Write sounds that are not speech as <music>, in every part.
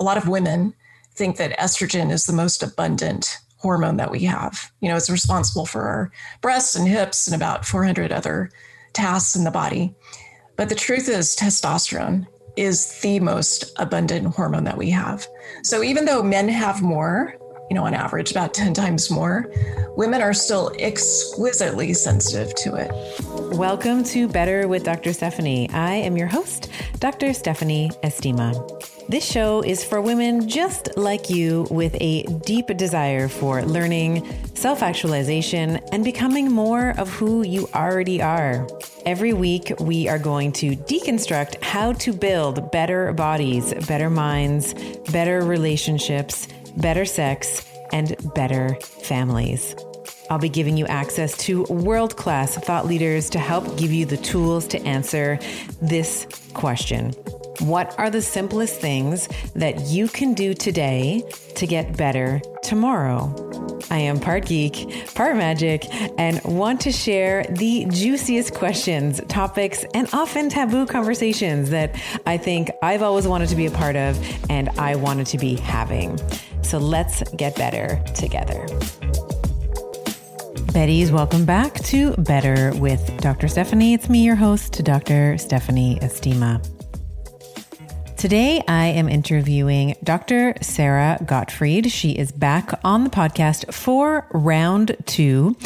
a lot of women think that estrogen is the most abundant hormone that we have. You know, it's responsible for our breasts and hips and about 400 other tasks in the body. But the truth is, testosterone is the most abundant hormone that we have. So even though men have more, you know, on average, about 10 times more, women are still exquisitely sensitive to it. Welcome to Better with Dr. Stephanie. I am your host, Dr. Stephanie Estima. This show is for women just like you with a deep desire for learning, self actualization, and becoming more of who you already are. Every week, we are going to deconstruct how to build better bodies, better minds, better relationships, better sex, and better families. I'll be giving you access to world class thought leaders to help give you the tools to answer this question what are the simplest things that you can do today to get better tomorrow? I am part geek, part magic, and want to share the juiciest questions, topics, and often taboo conversations that I think I've always wanted to be a part of and I wanted to be having. So let's get better together. Betties, welcome back to Better with Dr. Stephanie. It's me, your host, Dr. Stephanie Estima. Today, I am interviewing Dr. Sara Gottfried. She is back on the podcast for round two.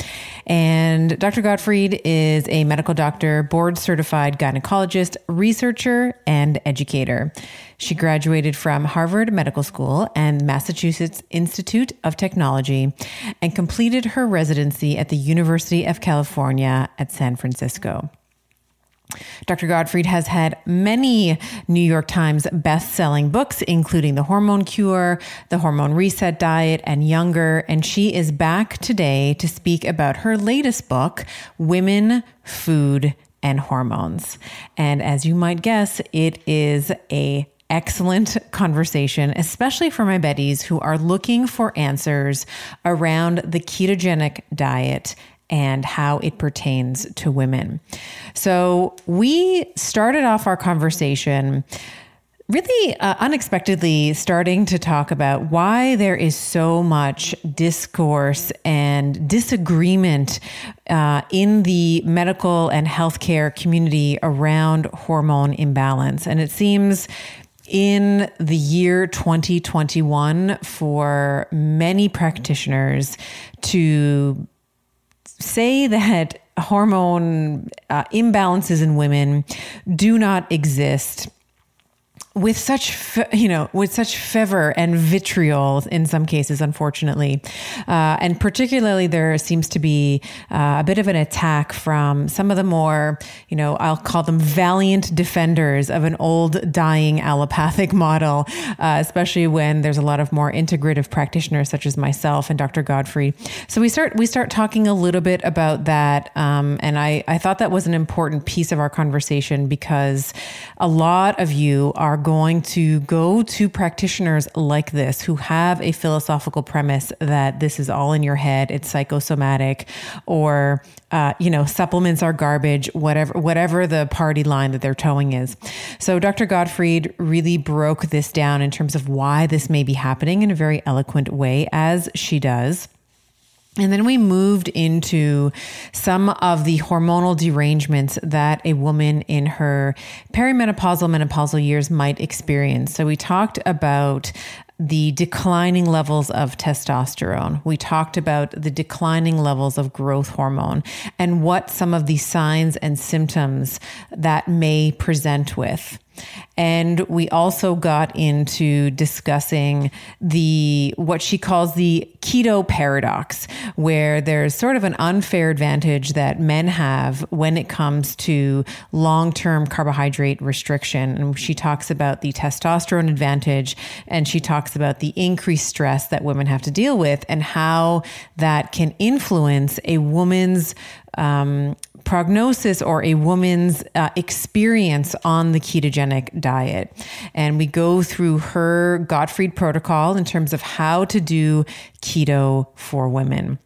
And Dr. Gottfried is a medical doctor, board certified gynecologist, researcher, and educator. She graduated from Harvard Medical School and Massachusetts Institute of Technology and completed her residency at the University of California at San Francisco. Dr. Gottfried has had many New York Times best-selling books, including The Hormone Cure, The Hormone Reset Diet, and Younger. And she is back today to speak about her latest book, Women, Food, and Hormones. And as you might guess, it is a excellent conversation, especially for my Betties who are looking for answers around the ketogenic diet and how it pertains to women. So we started off our conversation really uh, unexpectedly starting to talk about why there is so much discourse and disagreement uh, in the medical and healthcare community around hormone imbalance. And it seems in the year 2021 for many practitioners to say that hormone uh, imbalances in women do not exist with such you know with such fervor and vitriol in some cases unfortunately. Uh, and particularly there seems to be uh, a bit of an attack from some of the more you know i'll call them valiant defenders of an old dying allopathic <laughs> model uh, especially when there's a lot of more integrative practitioners such as myself and dr Gottfried. So we start we start talking a little bit about that um, and i i thought that was an important piece of our conversation because a lot of you are going to go to practitioners like this who have a philosophical premise that this is all in your head, it's psychosomatic, or uh, you know, supplements are garbage, whatever whatever the party line that they're toeing is. So Dr. Gottfried really broke this down in terms of why this may be happening in a very eloquent way, as she does. And then we moved into some of the hormonal derangements that a woman in her perimenopausal, menopausal years might experience. So we talked about the declining levels of testosterone. We talked about the declining levels of growth hormone and what some of the signs and symptoms that may present with. And we also got into discussing the what she calls the keto paradox, where there's sort of an unfair advantage that men have when it comes to long-term carbohydrate restriction. And she talks about the testosterone advantage and she talks about the increased stress that women have to deal with and how that can influence a woman's um, prognosis or a woman's uh, experience on the ketogenic diet. And we go through her Gottfried protocol in terms of how to do keto for women.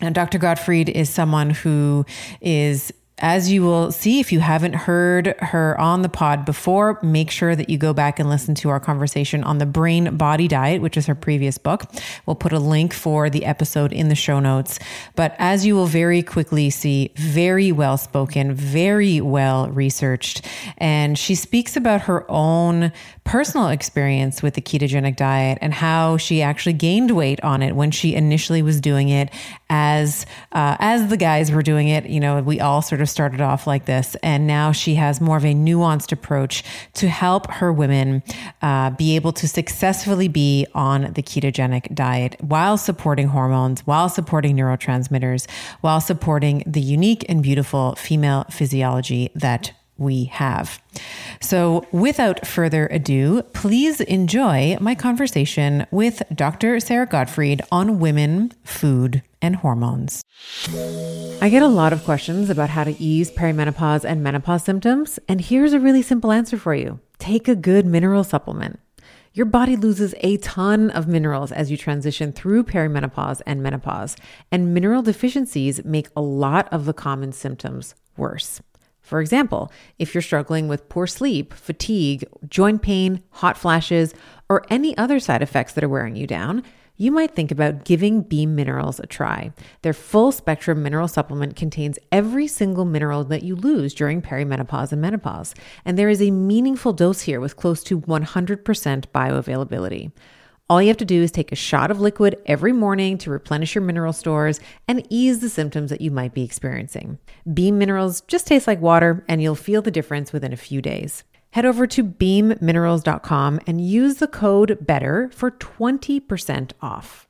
And Dr. Gottfried is someone who is as you will see, if you haven't heard her on the pod before, make sure that you go back and listen to our conversation on the brain body diet, which is her previous book. We'll put a link for the episode in the show notes. But as you will very quickly see, very well spoken, very well researched. And she speaks about her own personal experience with the ketogenic diet and how she actually gained weight on it when she initially was doing it as uh, as the guys were doing it. You know, we all sort of started off like this, and now she has more of a nuanced approach to help her women uh, be able to successfully be on the ketogenic diet while supporting hormones, while supporting neurotransmitters, while supporting the unique and beautiful female physiology that we have. So, without further ado, please enjoy my conversation with Dr. Sara Gottfried on women, food, and hormones. I get a lot of questions about how to ease perimenopause and menopause symptoms, and here's a really simple answer for you take a good mineral supplement. Your body loses a ton of minerals as you transition through perimenopause and menopause, and mineral deficiencies make a lot of the common symptoms worse. For example, if you're struggling with poor sleep, fatigue, joint pain, hot flashes, or any other side effects that are wearing you down, you might think about giving Beam Minerals a try. Their full spectrum mineral supplement contains every single mineral that you lose during perimenopause and menopause, and there is a meaningful dose here with close to 100% bioavailability. All you have to do is take a shot of liquid every morning to replenish your mineral stores and ease the symptoms that you might be experiencing. Beam Minerals just taste like water, and you'll feel the difference within a few days. Head over to beamminerals.com and use the code BETTER for 20% off.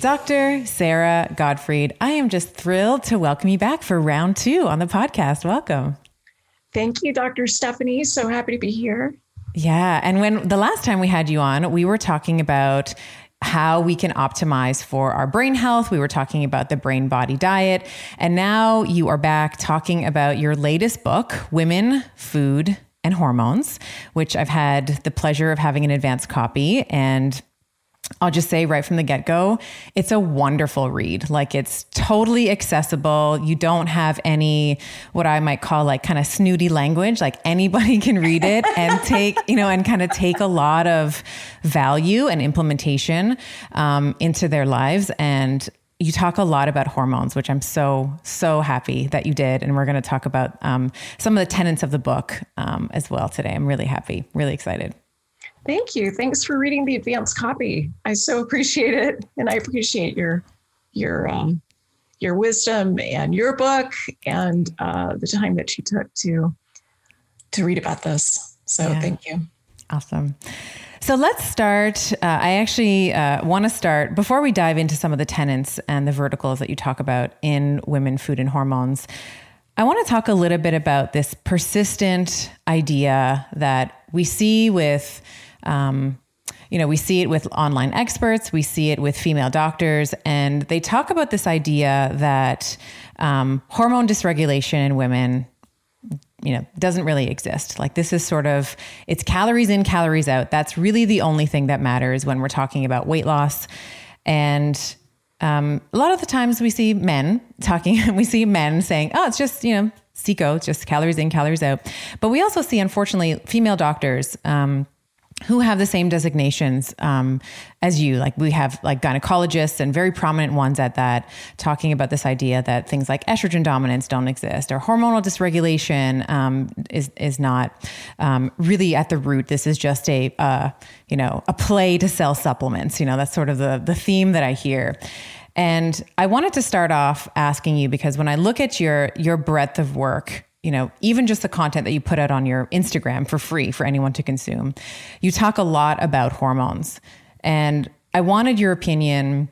Dr. Sara Gottfried, I am just thrilled to welcome you back for round two on the podcast. Welcome. Thank you, Dr. Stephanie. So happy to be here. Yeah. And when the last time we had you on, we were talking about how we can optimize for our brain health. We were talking about the brain body diet. And now you are back talking about your latest book, Women, Food, and Hormones, which I've had the pleasure of having an advance copy. And I'll just say right from the get go, it's a wonderful read. Like it's totally accessible. You don't have any, what I might call like kind of snooty language. Like anybody <laughs> can read it and take, you know, and kind of take a lot of value and implementation um, into their lives. And you talk a lot about hormones, which I'm so, so happy that you did. And we're going to talk about um, some of the tenets of the book um, as well today. I'm really happy, really excited. Thank you. Thanks for reading the advanced copy. I so appreciate it, and I appreciate your your um, your wisdom and your book and uh, the time that you took to to read about this. So yeah. thank you. Awesome. So let's start. Uh, I actually uh, want to start before we dive into some of the tenets and the verticals that you talk about in Women, Food, and Hormones. I want to talk a little bit about this persistent idea that we see with um, you know, we see it with online experts, we see it with female doctors, and they talk about this idea that um, hormone dysregulation in women you know doesn't really exist. Like this is sort of it's calories in calories out. That's really the only thing that matters when we're talking about weight loss. And um, a lot of the times we see men talking <laughs> we see men saying oh it's just you know CICO, just calories in calories out. But we also see unfortunately female doctors um, who have the same designations um, as you. Like we have like gynecologists and very prominent ones at that, talking about this idea that things like estrogen dominance don't exist or hormonal dysregulation um, is is not um, really at the root. This is just a uh, you know a play to sell supplements. You know that's sort of the the theme that I hear. And I wanted to start off asking you because when I look at your your breadth of work you know, even just the content that you put out on your Instagram for free for anyone to consume, you talk a lot about hormones. And I wanted your opinion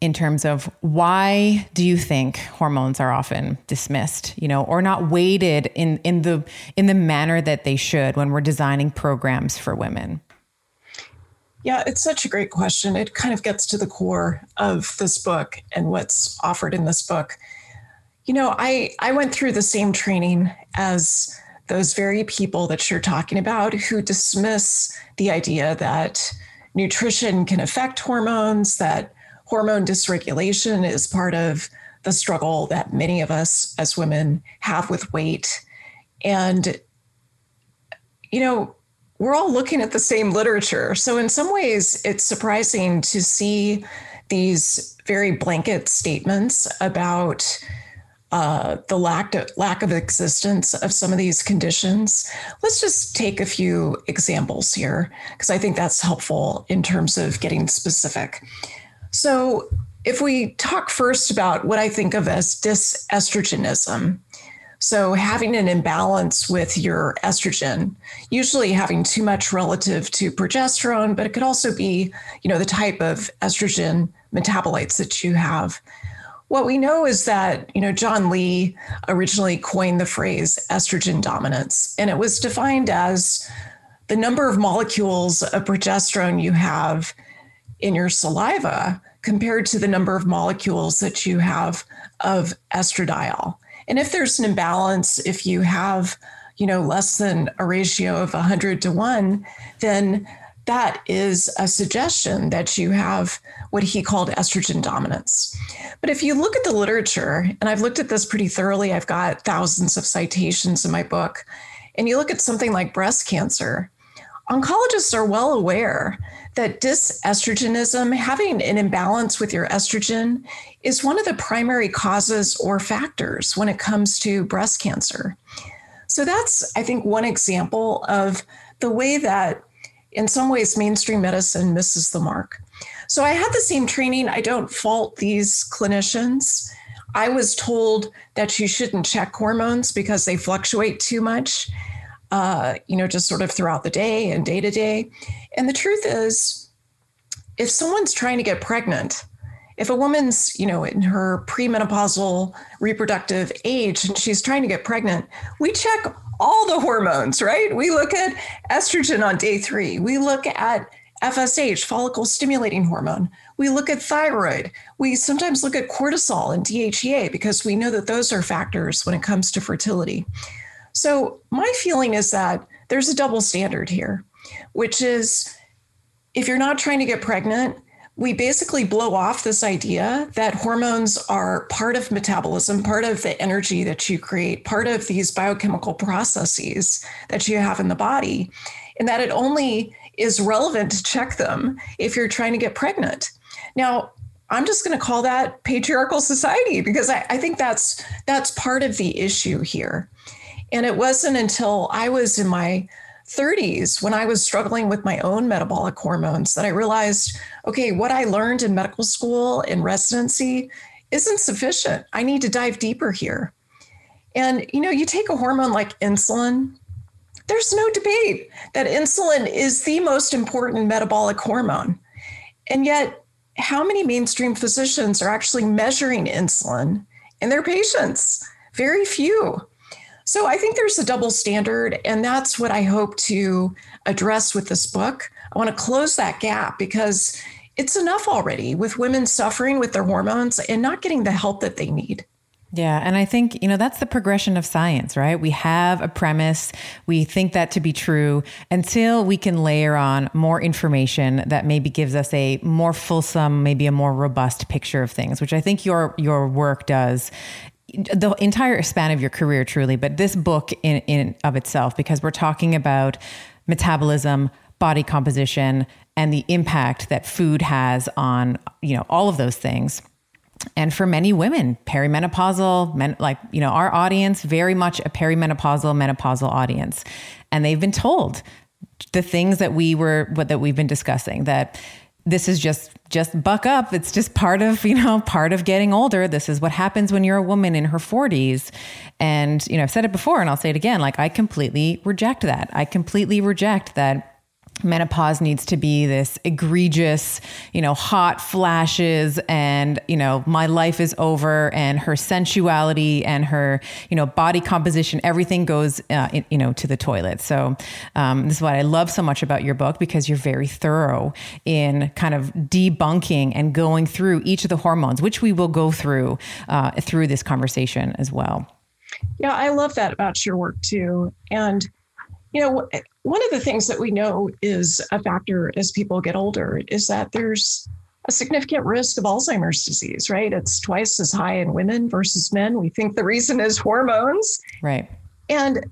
in terms of why do you think hormones are often dismissed, you know, or not weighted in in the in the manner that they should when we're designing programs for women? Yeah, it's such a great question. It kind of gets to the core of this book and what's offered in this book. You know, I I went through the same training as those very people that you're talking about who dismiss the idea that nutrition can affect hormones, that hormone dysregulation is part of the struggle that many of us as women have with weight. And, you know, we're all looking at the same literature. So, in some ways, it's surprising to see these very blanket statements about uh, the lack of, lack of existence of some of these conditions. Let's just take a few examples here, because I think that's helpful in terms of getting specific. So, if we talk first about what I think of as dysestrogenism, so having an imbalance with your estrogen, usually having too much relative to progesterone, but it could also be, you know, the type of estrogen metabolites that you have. What we know is that, you know, John Lee originally coined the phrase estrogen dominance, and it was defined as the number of molecules of progesterone you have in your saliva compared to the number of molecules that you have of estradiol. And if there's an imbalance, if you have, you know, less than a ratio of 100 to 1, then that is a suggestion that you have what he called estrogen dominance. But if you look at the literature, and I've looked at this pretty thoroughly, I've got thousands of citations in my book, and you look at something like breast cancer, oncologists are well aware that dysestrogenism, having an imbalance with your estrogen, is one of the primary causes or factors when it comes to breast cancer. So that's, I think, one example of the way that, in some ways, mainstream medicine misses the mark. So I had the same training. I don't fault these clinicians. I was told that you shouldn't check hormones because they fluctuate too much uh, you know, just sort of throughout the day and day to day. And the truth is, if someone's trying to get pregnant, if a woman's, you know, in her premenopausal reproductive age and she's trying to get pregnant, we check all the hormones, right? We look at estrogen on day three. We look at FSH, follicle stimulating hormone. We look at thyroid. We sometimes look at cortisol and DHEA because we know that those are factors when it comes to fertility. So, my feeling is that there's a double standard here, which is if you're not trying to get pregnant, we basically blow off this idea that hormones are part of metabolism, part of the energy that you create, part of these biochemical processes that you have in the body, and that it only is relevant to check them if you're trying to get pregnant. Now, I'm just going to call that patriarchal society because I, I think that's that's part of the issue here. And it wasn't until I was in my 30s when I was struggling with my own metabolic hormones that I realized okay, what I learned in medical school in residency isn't sufficient. I need to dive deeper here. And you know, you take a hormone like insulin, there's no debate that insulin is the most important metabolic hormone. And yet, how many mainstream physicians are actually measuring insulin in their patients? Very few. So I think there's a double standard, and that's what I hope to address with this book. I want to close that gap because it's enough already with women suffering with their hormones and not getting the help that they need. Yeah. And I think, you know, that's the progression of science, right? We have a premise. We think that to be true until we can layer on more information that maybe gives us a more fulsome, maybe a more robust picture of things, which I think your, your work does the entire span of your career truly but this book in, in of itself because we're talking about metabolism body composition and the impact that food has on you know all of those things. And for many women perimenopausal men, like you know our audience very much a perimenopausal menopausal audience. And they've been told the things that we were what that we've been discussing that this is just just buck up. It's just part of you know part of getting older. This is what happens when you're a woman in her 40s and you know i've said it before and i'll say it again. Like i completely reject that. I completely reject that menopause needs to be this egregious, you know, hot flashes and, you know, my life is over and her sensuality and her, you know, body composition, everything goes, uh, in, you know, to the toilet. So um, this is what I love so much about your book because you're very thorough in kind of debunking and going through each of the hormones, which we will go through uh, through this conversation as well. Yeah, I love that about your work too. And you know, one of the things that we know is a factor as people get older is that there's a significant risk of Alzheimer's disease, right? It's twice as high in women versus men. We think the reason is hormones. Right. And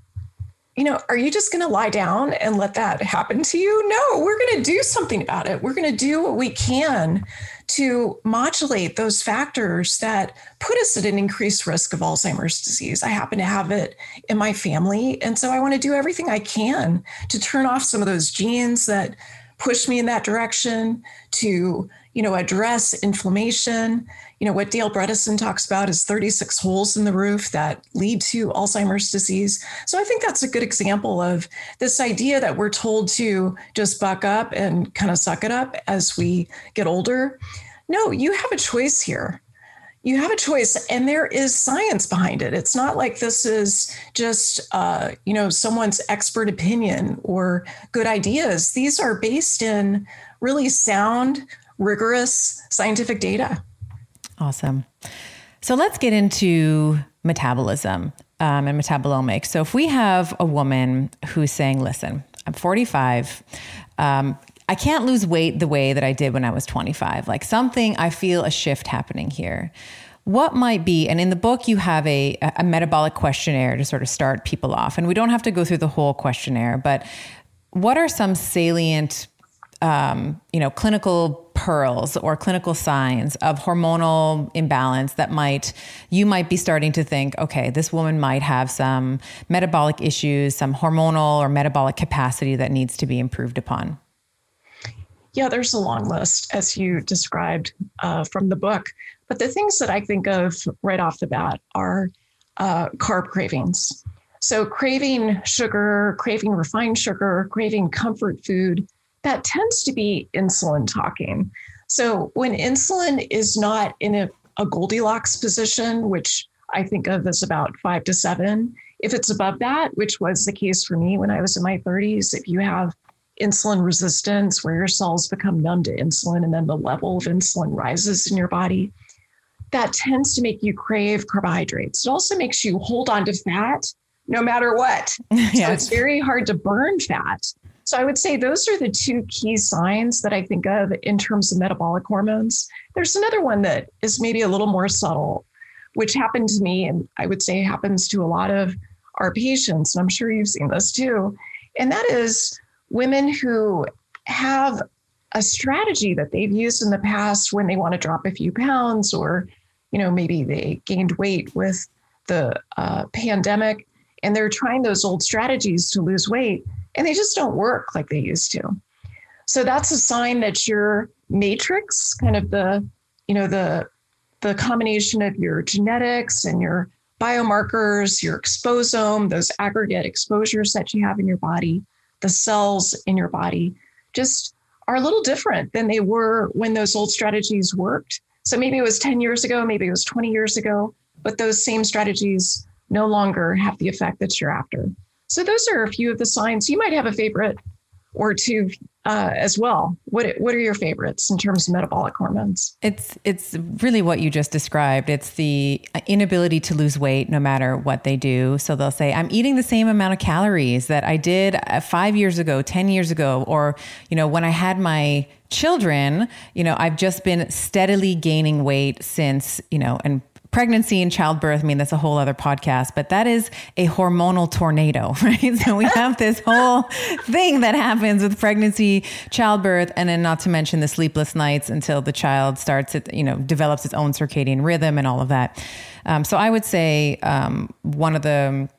you know, are you just going to lie down and let that happen to you? No, we're going to do something about it. We're going to do what we can to modulate those factors that put us at an increased risk of Alzheimer's disease. I happen to have it in my family. And so I want to do everything I can to turn off some of those genes that push me in that direction, to you know, address inflammation. You know, what Dale Bredesen talks about is 36 holes in the roof that lead to Alzheimer's disease. So I think that's a good example of this idea that we're told to just buck up and kind of suck it up as we get older. No, you have a choice here. You have a choice, and there is science behind it. It's not like this is just, uh, you know, someone's expert opinion or good ideas. These are based in really sound rigorous scientific data. Awesome. So let's get into metabolism um, and metabolomics. So if we have a woman who's saying, listen, I'm 45, um, I can't lose weight the way that I did when I was 25. Like something, I feel a shift happening here. What might be, and in the book, you have a, a metabolic questionnaire to sort of start people off. And we don't have to go through the whole questionnaire, but what are some salient um, you know, clinical pearls or clinical signs of hormonal imbalance that might you might be starting to think, okay, this woman might have some metabolic issues, some hormonal or metabolic capacity that needs to be improved upon? Yeah, there's a long list, as you described uh, from the book. But the things that I think of right off the bat are uh, carb cravings. So, craving sugar, craving refined sugar, craving comfort food, that tends to be insulin talking. So when insulin is not in a, a Goldilocks position, which I think of as about five to seven, if it's above that, which was the case for me when I was in my 30s, if you have insulin resistance where your cells become numb to insulin and then the level of insulin rises in your body, that tends to make you crave carbohydrates. It also makes you hold on to fat no matter what. yes. <laughs> So it's very hard to burn fat. So I would say those are the two key signs that I think of in terms of metabolic hormones. There's another one that is maybe a little more subtle, which happened to me, and I would say happens to a lot of our patients, and I'm sure you've seen this too. And that is women who have a strategy that they've used in the past when they want to drop a few pounds, or you know maybe they gained weight with the uh, pandemic, and they're trying those old strategies to lose weight and they just don't work like they used to. So that's a sign that your matrix, kind of the, you know, the the combination of your genetics and your biomarkers, your exposome, those aggregate exposures that you have in your body, the cells in your body, just are a little different than they were when those old strategies worked. So maybe it was 10 years ago, maybe it was 20 years ago, but those same strategies no longer have the effect that you're after. So those are a few of the signs. You might have a favorite or two uh, as well. What what are your favorites in terms of metabolic hormones? It's it's really what you just described. It's the inability to lose weight no matter what they do. So they'll say, "I'm eating the same amount of calories that I did uh, five years ago, ten years ago, or you know when I had my." children you know i've just been steadily gaining weight since you know and pregnancy and childbirth, I mean, that's a whole other podcast, but that is a hormonal tornado, <laughs> right? So we have this whole thing that happens with pregnancy, childbirth, and then not to mention the sleepless nights until the child starts, it, you know, develops its own circadian rhythm and all of that. Um, so I would say um, one of the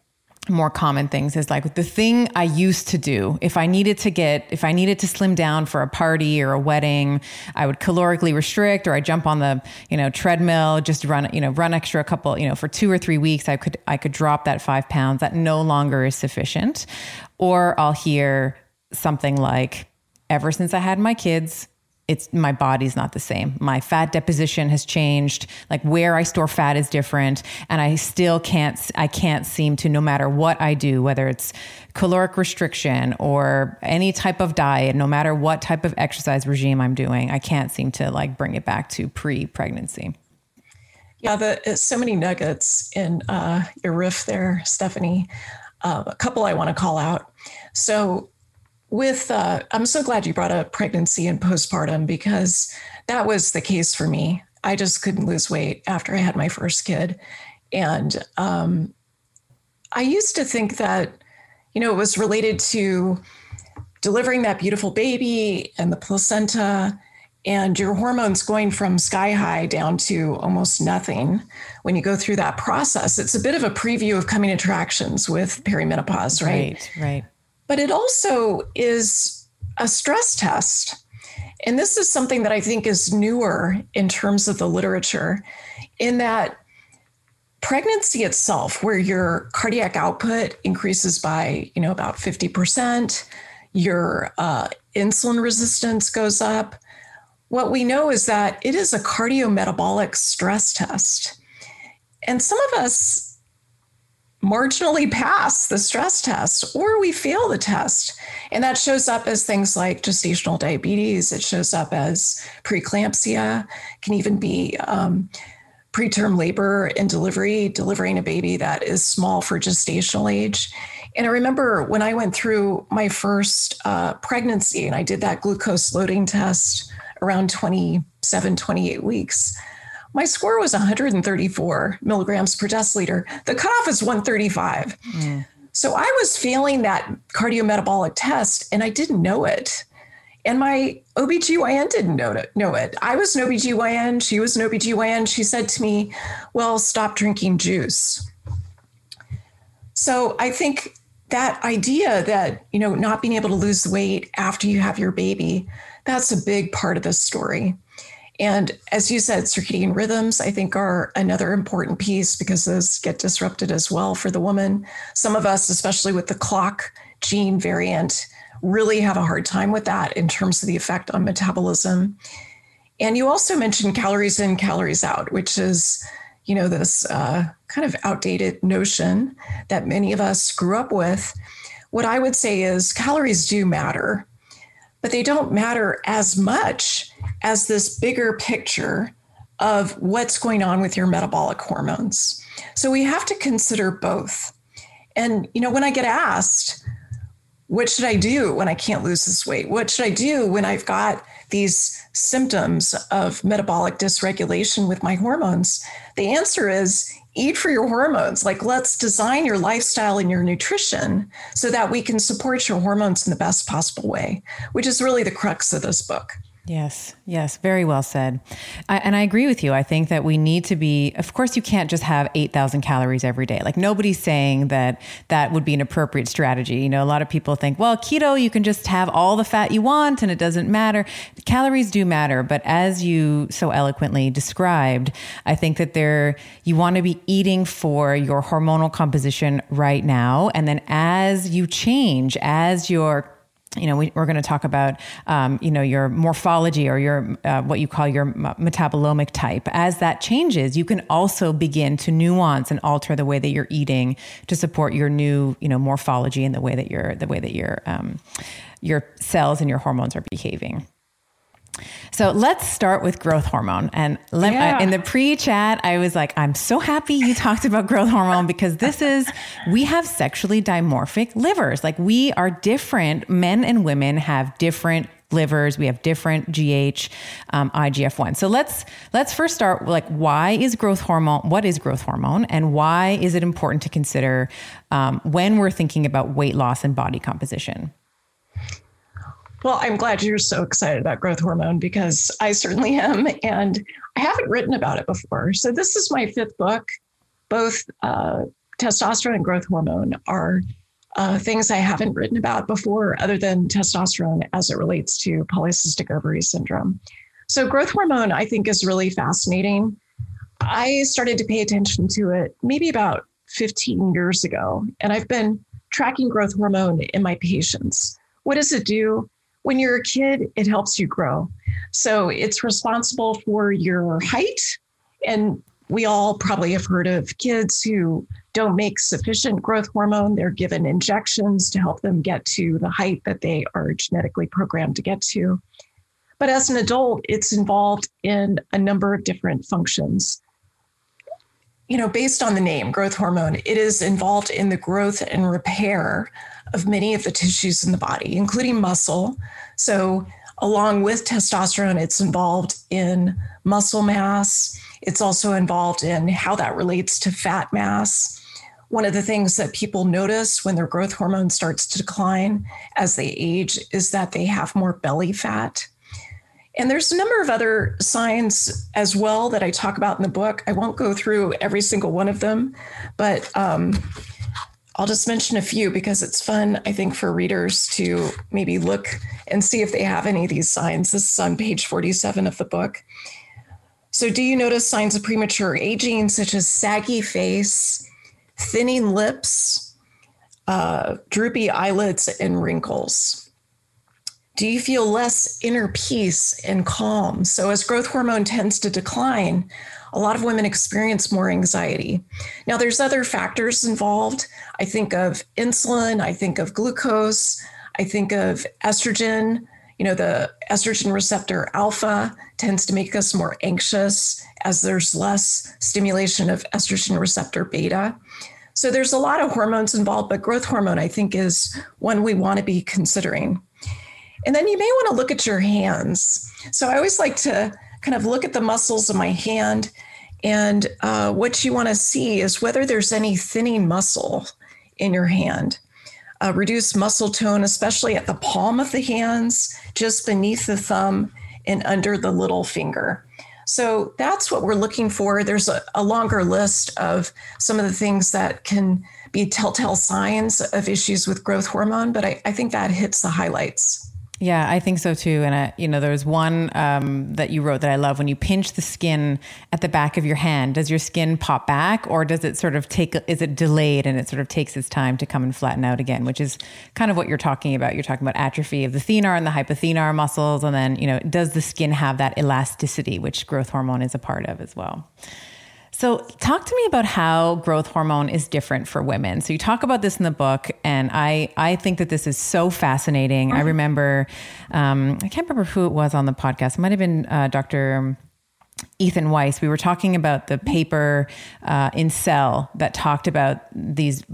more common things is like the thing I used to do. If I needed to get, if I needed to slim down for a party or a wedding, I would calorically restrict or I jump on the, you know, treadmill, just run, you know, run extra a couple, you know, for two or three weeks, I could, I could drop that five pounds. That no longer is sufficient. Or I'll hear something like, ever since I had my kids, it's my body's not the same. My fat deposition has changed. Like where I store fat is different, and I still can't. I can't seem to, no matter what I do, whether it's caloric restriction or any type of diet, no matter what type of exercise regime I'm doing, I can't seem to like bring it back to pre-pregnancy. Yeah, the so many nuggets in uh, your riff there, Stephanie. Uh, a couple I want to call out. So with, uh, I'm so glad you brought up pregnancy and postpartum because that was the case for me. I just couldn't lose weight after I had my first kid. And um, I used to think that, you know, it was related to delivering that beautiful baby and the placenta and your hormones going from sky high down to almost nothing when you go through that process. It's a bit of a preview of coming attractions with perimenopause, right? Right, right. But it also is a stress test. And this is something that I think is newer in terms of the literature, in that pregnancy itself, where your cardiac output increases by, you know, about 50%, your uh, insulin resistance goes up. What we know is that it is a cardiometabolic stress test. And some of us marginally pass the stress test or we fail the test. And that shows up as things like gestational diabetes, it shows up as preeclampsia, can even be um, preterm labor and delivery, delivering a baby that is small for gestational age. And I remember when I went through my first uh, pregnancy and I did that glucose loading test around 27, 28 weeks my score was 134 milligrams per deciliter. The cutoff is 135. Mm. So I was failing that cardiometabolic test and I didn't know it. And my OBGYN didn't know it, know it. I was an OBGYN, she was an OBGYN. She said to me, Well, stop drinking juice. So I think that idea that, you know, not being able to lose weight after you have your baby, that's a big part of this story. And as you said, circadian rhythms, I think, are another important piece because those get disrupted as well for the woman. Some of us, especially with the clock gene variant, really have a hard time with that in terms of the effect on metabolism. And you also mentioned calories in, calories out, which is, you know, this uh, kind of outdated notion that many of us grew up with. What I would say is calories do matter, but they don't matter as much as this bigger picture of what's going on with your metabolic hormones. So we have to consider both. And, you know, when I get asked, what should I do when I can't lose this weight? What should I do when I've got these symptoms of metabolic dysregulation with my hormones? The answer is eat for your hormones. Like, let's design your lifestyle and your nutrition so that we can support your hormones in the best possible way, which is really the crux of this book. Yes, yes, very well said. I, and I agree with you. I think that we need to be, of course, you can't just have 8,000 calories every day. Like nobody's saying that that would be an appropriate strategy. You know, a lot of people think, well, keto, you can just have all the fat you want and it doesn't matter. Calories do matter. But as you so eloquently described, I think that there, you want to be eating for your hormonal composition right now. And then as you change, as your you know, we, are going to talk about, um, you know, your morphology or your uh, what you call your metabolomic type. As that changes, you can also begin to nuance and alter the way that you're eating to support your new, you know, morphology and the way that your the way that your um, your cells and your hormones are behaving. So let's start with growth hormone. And let, yeah. uh, in the pre chat, I was like, I'm so happy you talked about growth hormone because this is, we have sexually dimorphic livers. Like we are different. Men and women have different livers we have different gh um, igf-1 so let's let's first start like why is growth hormone what is growth hormone and why is it important to consider um, when we're thinking about weight loss and body composition well, I'm glad you're so excited about growth hormone because I certainly am. And I haven't written about it before. So, this is my fifth book. Both uh, testosterone and growth hormone are uh, things I haven't written about before, other than testosterone as it relates to polycystic ovary syndrome. So, growth hormone, I think, is really fascinating. I started to pay attention to it maybe about 15 years ago, and I've been tracking growth hormone in my patients. What does it do? When you're a kid, it helps you grow. So it's responsible for your height. And we all probably have heard of kids who don't make sufficient growth hormone. They're given injections to help them get to the height that they are genetically programmed to get to. But as an adult, it's involved in a number of different functions. You know, based on the name, growth hormone, it is involved in the growth and repair of many of the tissues in the body, including muscle. So, along with testosterone, it's involved in muscle mass. It's also involved in how that relates to fat mass. One of the things that people notice when their growth hormone starts to decline as they age is that they have more belly fat. And there's a number of other signs as well that I talk about in the book. I won't go through every single one of them, but um, I'll just mention a few because it's fun, I think, for readers to maybe look and see if they have any of these signs. This is on page 47 of the book. So, do you notice signs of premature aging, such as saggy face, thinning lips, uh, droopy eyelids, and wrinkles? Do you feel less inner peace and calm? So, as growth hormone tends to decline, a lot of women experience more anxiety. Now, there's other factors involved. I think of insulin, I think of glucose, I think of estrogen. You know, the estrogen receptor alpha tends to make us more anxious as there's less stimulation of estrogen receptor beta. So there's a lot of hormones involved, but growth hormone, I think, is one we want to be considering. And then you may want to look at your hands. So I always like to kind of look at the muscles of my hand. And uh, what you want to see is whether there's any thinning muscle in your hand. Uh, reduced muscle tone, especially at the palm of the hands, just beneath the thumb and under the little finger. So that's what we're looking for. There's a, a longer list of some of the things that can be telltale signs of issues with growth hormone, but I, I think that hits the highlights. Yeah, I think so too. And I, you know, there's one um, that you wrote that I love. When you pinch the skin at the back of your hand, does your skin pop back, or does it sort of take? Is it delayed and it sort of takes its time to come and flatten out again? Which is kind of what you're talking about. You're talking about atrophy of the thenar and the hypothenar muscles, and then you know, does the skin have that elasticity, which growth hormone is a part of as well? So, talk to me about how growth hormone is different for women. So, you talk about this in the book, and I I think that this is so fascinating. I mm-hmm. remember, um, I can't remember who it was on the podcast. It might have been uh, Dr. Ethan Weiss, we were talking about the paper uh, in Cell that talked about these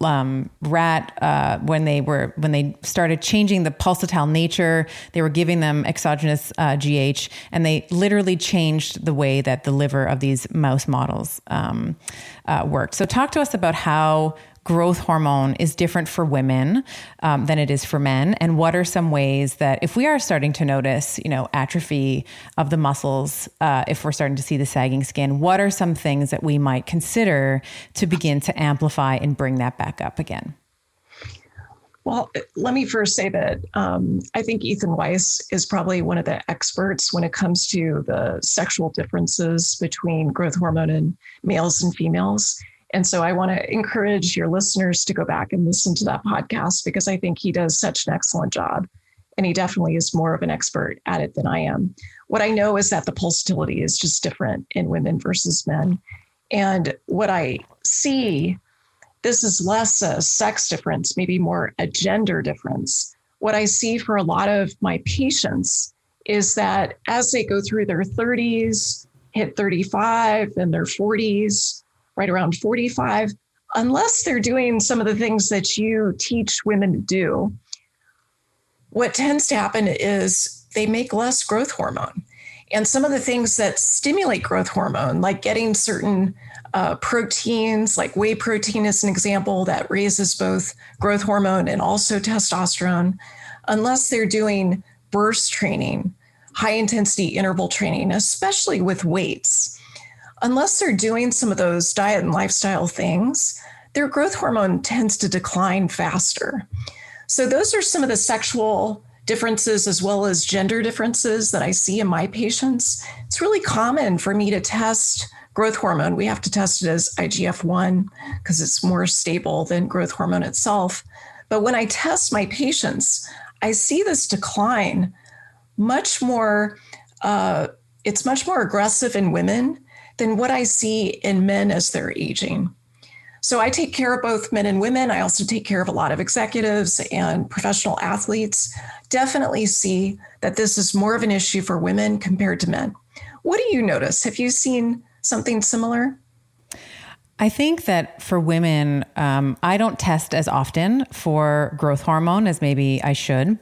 um, rat uh, when they were when they started changing the pulsatile nature. They were giving them exogenous uh, GH, and they literally changed the way that the liver of these mouse models um, uh, worked. So, talk to us about how growth hormone is different for women um, than it is for men and what are some ways that if we are starting to notice you know atrophy of the muscles uh, if we're starting to see the sagging skin what are some things that we might consider to begin to amplify and bring that back up again well, let me first say that um, I think Ethan Weiss is probably one of the experts when it comes to the sexual differences between growth hormone and males and females. And so I want to encourage your listeners to go back and listen to that podcast because I think he does such an excellent job. And he definitely is more of an expert at it than I am. What I know is that the pulsatility is just different in women versus men. And what I see, this is less a sex difference, maybe more a gender difference. What I see for a lot of my patients is that as they go through their 30s, hit 35, and their 40s, right around 45, unless they're doing some of the things that you teach women to do, what tends to happen is they make less growth hormone. And some of the things that stimulate growth hormone, like getting certain uh, proteins, like whey protein is an example that raises both growth hormone and also testosterone, unless they're doing burst training, high intensity interval training, especially with weights unless they're doing some of those diet and lifestyle things, their growth hormone tends to decline faster. So, those are some of the sexual differences as well as gender differences that I see in my patients. It's really common for me to test growth hormone. We have to test it as IGF 1 because it's more stable than growth hormone itself. But when I test my patients, I see this decline much more, uh, it's much more aggressive in women than what I see in men as they're aging. So I take care of both men and women. I also take care of a lot of executives and professional athletes. Definitely see that this is more of an issue for women compared to men. What do you notice? Have you seen something similar? I think that for women, um, I don't test as often for growth hormone as maybe I should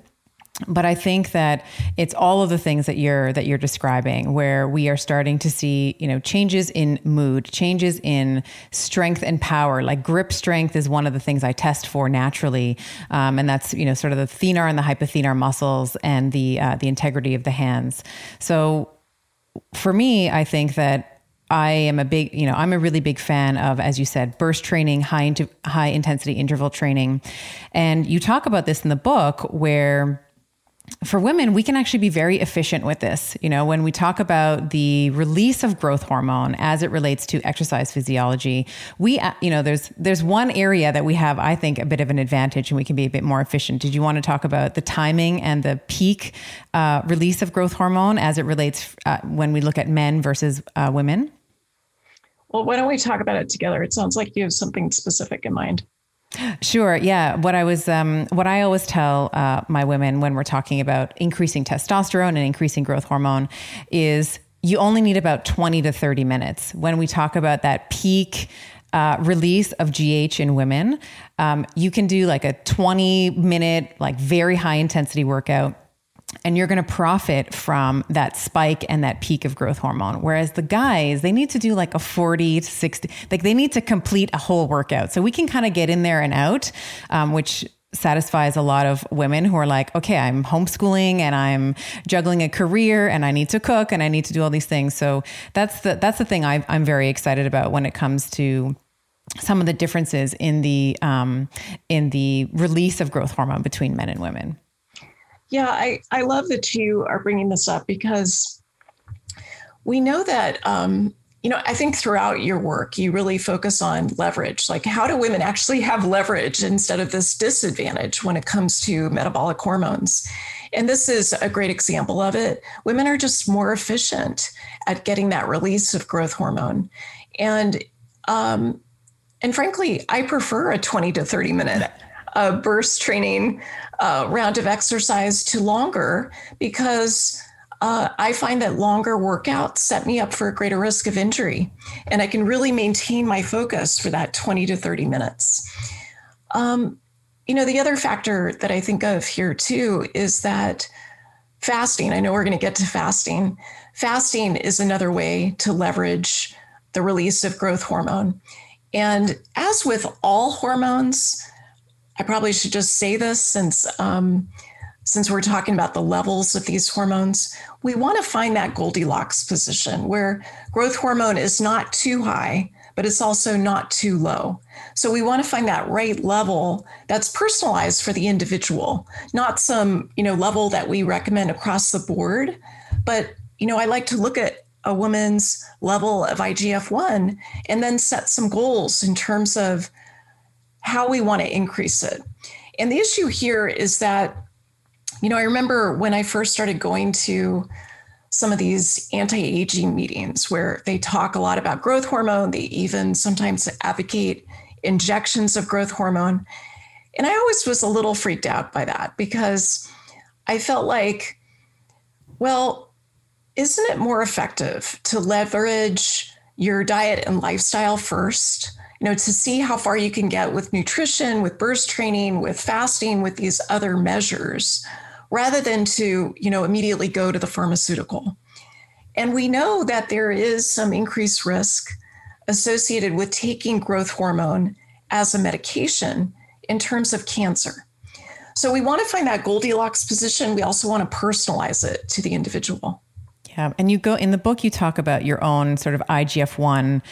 but I think that it's all of the things that you're that you're describing, where we are starting to see, you know, changes in mood, changes in strength and power. Like grip strength is one of the things I test for naturally, um, and that's you know sort of the thenar and the hypothenar muscles and the uh, the integrity of the hands. So for me, I think that I am a big, you know, I'm a really big fan of, as you said, burst training, high into high intensity interval training, and you talk about this in the book where for women, we can actually be very efficient with this. You know, when we talk about the release of growth hormone as it relates to exercise physiology, we, uh, you know, there's there's one area that we have, I think, a bit of an advantage, and we can be a bit more efficient. Did you want to talk about the timing and the peak uh, release of growth hormone as it relates uh, when we look at men versus uh, women? Well, why don't we talk about it together? It sounds like you have something specific in mind. Sure. Yeah. What I was, um, what I always tell uh, my women when we're talking about increasing testosterone and increasing growth hormone is you only need about 20 to 30 minutes. When we talk about that peak uh, release of GH in women, um, you can do like a 20 minute, like very high intensity workout and you're going to profit from that spike and that peak of growth hormone. Whereas the guys, they need to do like a 40 to 60, like they need to complete a whole workout. So we can kind of get in there and out, um, which satisfies a lot of women who are like, okay, I'm homeschooling and I'm juggling a career and I need to cook and I need to do all these things. So that's the that's the thing i am very excited about when it comes to some of the differences in the um, in the release of growth hormone between men and women. Yeah, I, I love that you are bringing this up because we know that, um, you know, I think throughout your work, you really focus on leverage. Like, how do women actually have leverage instead of this disadvantage when it comes to metabolic hormones? And this is a great example of it. Women are just more efficient at getting that release of growth hormone. And, um, and frankly, I prefer a 20 to 30 minute uh, burst training uh, round of exercise to longer because uh, I find that longer workouts set me up for a greater risk of injury. And I can really maintain my focus for that 20 to 30 minutes. Um, you know, the other factor that I think of here too is that fasting, I know we're going to get to fasting. Fasting is another way to leverage the release of growth hormone. And as with all hormones, I probably should just say this since um, since we're talking about the levels of these hormones, we want to find that Goldilocks position where growth hormone is not too high, but it's also not too low. So we want to find that right level that's personalized for the individual, not some, you know, level that we recommend across the board, but you know, I like to look at a woman's level of IGF-1 and then set some goals in terms of how we want to increase it. And the issue here is that, you know, I remember when I first started going to some of these anti aging meetings where they talk a lot about growth hormone, they even sometimes advocate injections of growth hormone. And I always was a little freaked out by that because I felt like, well, isn't it more effective to leverage your diet and lifestyle first you know, to see how far you can get with nutrition, with burst training, with fasting, with these other measures, rather than to, you know, immediately go to the pharmaceutical. And we know that there is some increased risk associated with taking growth hormone as a medication in terms of cancer. So we want to find that Goldilocks position. We also want to personalize it to the individual. Yeah. And you go in the book, you talk about your own sort of IGF 1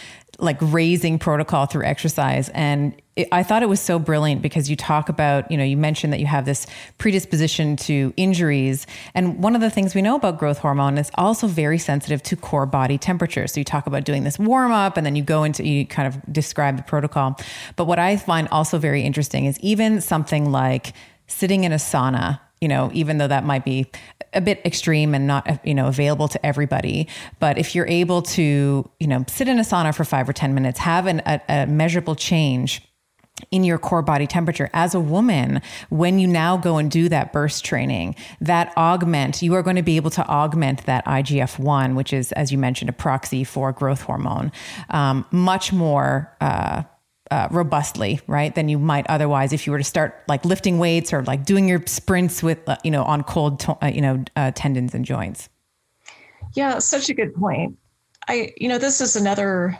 like raising protocol through exercise. And it, I thought it was so brilliant because you talk about, you know, you mentioned that you have this predisposition to injuries. And one of the things we know about growth hormone is also very sensitive to core body temperature. So you talk about doing this warm up and then you go into, you kind of describe the protocol. But what I find also very interesting is even something like sitting in a sauna you know, even though that might be a bit extreme and not, you know, available to everybody. But if you're able to, you know, sit in a sauna for five or 10 minutes, have an, a, a measurable change in your core body temperature as a woman when you now go and do that burst training that augment you are going to be able to augment that igf-1 which is as you mentioned a proxy for growth hormone um, much more uh, uh, robustly, right, than you might otherwise if you were to start like lifting weights or like doing your sprints with, uh, you know, on cold, to- uh, you know, uh, tendons and joints. Yeah, such a good point. I, you know, this is another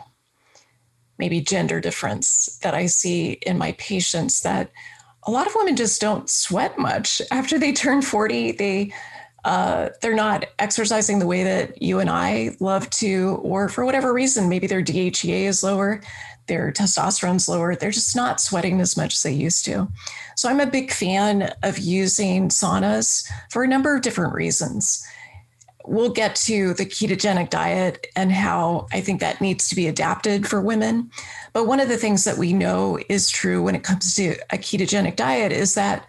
maybe gender difference that I see in my patients that a lot of women just don't sweat much after they turn 40. They, uh, they're not exercising the way that you and I love to, or for whatever reason, maybe their DHEA is lower their testosterone's lower. They're just not sweating as much as they used to. So I'm a big fan of using saunas for a number of different reasons. We'll get to the ketogenic diet and how I think that needs to be adapted for women. But one of the things that we know is true when it comes to a ketogenic diet is that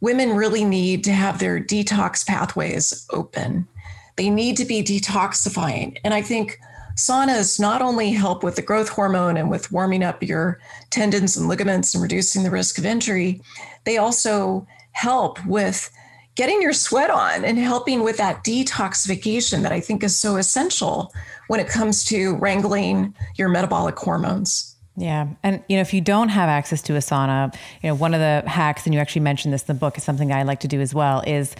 women really need to have their detox pathways open. They need to be detoxifying. And I think saunas not only help with the growth hormone and with warming up your tendons and ligaments and reducing the risk of injury, they also help with getting your sweat on and helping with that detoxification that I think is so essential when it comes to wrangling your metabolic hormones. Yeah. And, you know, if you don't have access to a sauna, you know, one of the hacks, and you actually mentioned this in the book, is something I like to do as well, is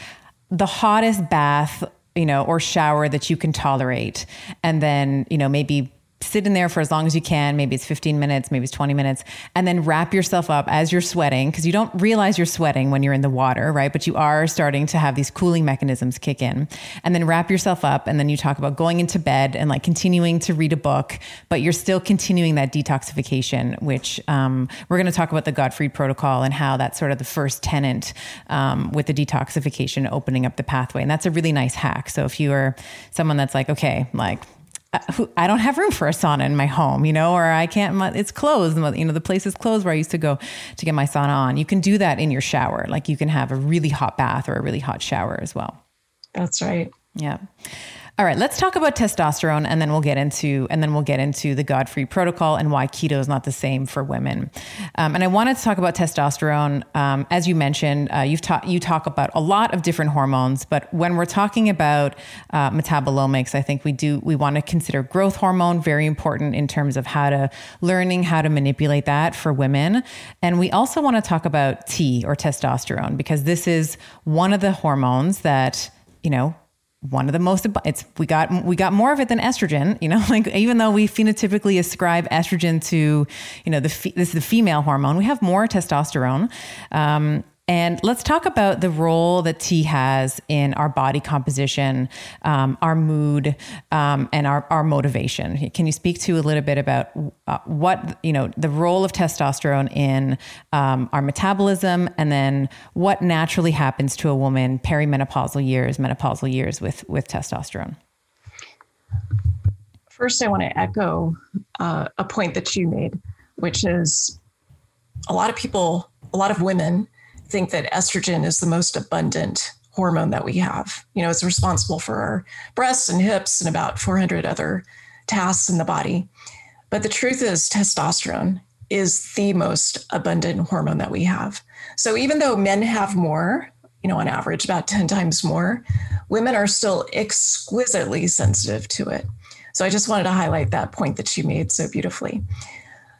the hottest bath you know, or shower that you can tolerate. And then, you know, maybe sit in there for as long as you can. Maybe it's 15 minutes, maybe it's 20 minutes, and then wrap yourself up as you're sweating because you don't realize you're sweating when you're in the water, right? But you are starting to have these cooling mechanisms kick in. And then wrap yourself up. And then you talk about going into bed and like continuing to read a book, but you're still continuing that detoxification, which um, we're going to talk about the Gottfried protocol and how that's sort of the first tenant um, with the detoxification opening up the pathway. And that's a really nice hack. So if you are someone that's like, okay, like, I don't have room for a sauna in my home, you know, or I can't, it's closed. You know, the place is closed where I used to go to get my sauna on. You can do that in your shower. Like you can have a really hot bath or a really hot shower as well. That's right. Yeah. All right, let's talk about testosterone and then we'll get into and then we'll get into the Gottfried protocol and why keto is not the same for women. Um, and I wanted to talk about testosterone. Um, as you mentioned, uh, you've taught you talk about a lot of different hormones, but when we're talking about uh, metabolomics, I think we do we want to consider growth hormone very important in terms of how to learning how to manipulate that for women. And we also want to talk about T or testosterone because this is one of the hormones that you know one of the most it's we got we got more of it than estrogen you know <laughs> like even though we phenotypically ascribe estrogen to you know the this is the female hormone we have more testosterone. Um, and let's talk about the role that T has in our body composition, um, our mood, um, and our, our motivation. Can you speak to a little bit about uh, what, you know, the role of testosterone in um, our metabolism and then what naturally happens to a woman perimenopausal years, menopausal years with, with testosterone? First, I want to echo uh, a point that you made, which is a lot of people, a lot of women think that estrogen is the most abundant hormone that we have. You know, it's responsible for our breasts and hips and about 400 other tasks in the body. But the truth is, testosterone is the most abundant hormone that we have. So even though men have more, you know, on average, about 10 times more, women are still exquisitely sensitive to it. So I just wanted to highlight that point that you made so beautifully.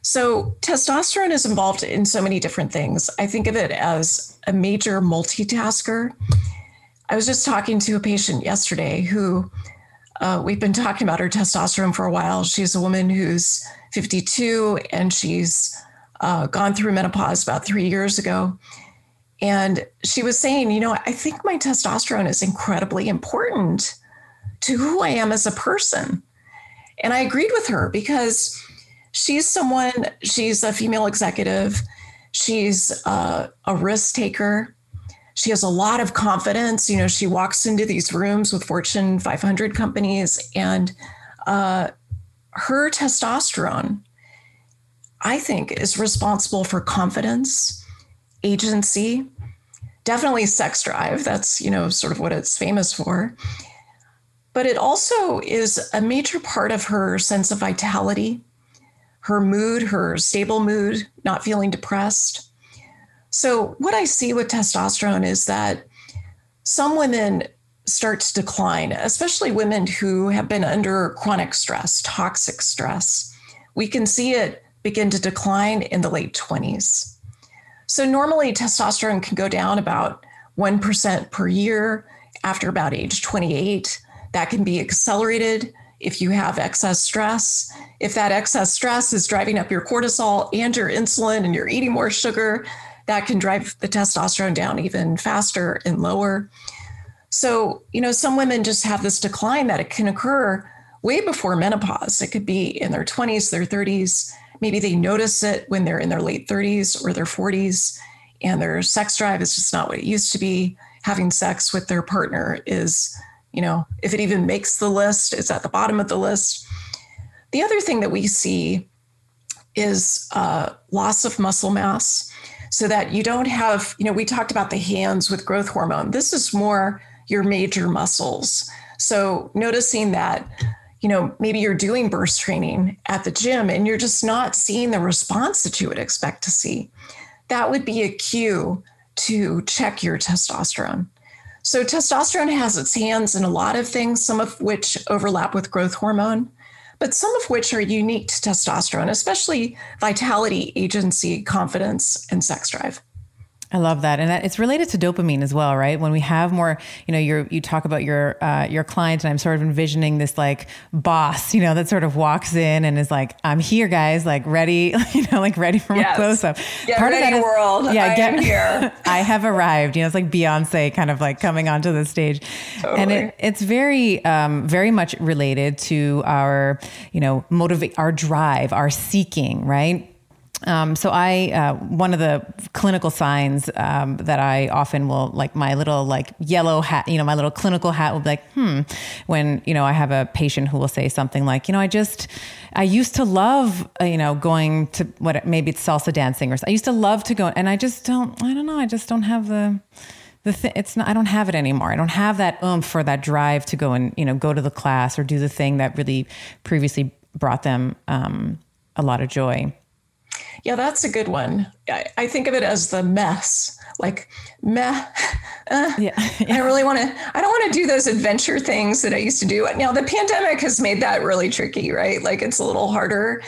So, testosterone is involved in so many different things. I think of it as a major multitasker. I was just talking to a patient yesterday who uh, we've been talking about her testosterone for a while. She's a woman who's 52 and she's uh, gone through menopause about three years ago. And she was saying, you know, I think my testosterone is incredibly important to who I am as a person. And I agreed with her because she's someone, she's a female executive. She's uh, a risk taker. She has a lot of confidence. You know, she walks into these rooms with Fortune 500 companies, and uh, her testosterone, I think, is responsible for confidence, agency, definitely sex drive. That's, you know, sort of what it's famous for. But it also is a major part of her sense of vitality, her mood, her stable mood, not feeling depressed. So, what I see with testosterone is that some women start to decline, especially women who have been under chronic stress, toxic stress. We can see it begin to decline in the late 20s. So, normally testosterone can go down about 1% per year after about age 28. That can be accelerated if you have excess stress. If that excess stress is driving up your cortisol and your insulin and you're eating more sugar, that can drive the testosterone down even faster and lower. So, you know, some women just have this decline that it can occur way before menopause. It could be in their 20s, their 30s. Maybe they notice it when they're in their late 30s or their 40s, and their sex drive is just not what it used to be. Having sex with their partner is, you know, if it even makes the list, it's at the bottom of the list. The other thing that we see is uh, loss of muscle mass so that you don't have, you know, we talked about the hands with growth hormone. This is more your major muscles. So noticing that, you know, maybe you're doing burst training at the gym and you're just not seeing the response that you would expect to see. That would be a cue to check your testosterone. So testosterone has its hands in a lot of things, some of which overlap with growth hormone, but some of which are unique to testosterone, especially vitality, agency, confidence, and sex drive. I love that, and that it's related to dopamine as well, right? When we have more, you know, you you talk about your uh, your client, and I'm sort of envisioning this like boss, you know, that sort of walks in and is like, "I'm here, guys, like ready, <laughs> you know, like ready for yes. my close up." Get Part ready, of that is, world. Yeah, I get here. <laughs> I have arrived. You know, it's like Beyonce kind of like coming onto the stage, totally. and it, it's very um, very much related to our, you know, motivate our drive, our seeking, right? Um, so I, uh, one of the clinical signs um, that I often will like my little like yellow hat, you know, my little clinical hat will be like, hmm, when, you know, I have a patient who will say something like, you know, I just, I used to love, uh, you know, going to what, maybe it's salsa dancing or I used to love to go and I just don't, I don't know. I just don't have the, the thing, it's not, I don't have it anymore. I don't have that oomph for that drive to go and, you know, go to the class or do the thing that really previously brought them um, a lot of joy. Yeah, that's a good one. I, I think of it as the mess, like meh. Uh, <laughs> yeah, <laughs> yeah. I really want to. I don't want to do those adventure things that I used to do. Now the pandemic has made that really tricky, right? Like it's a little harder.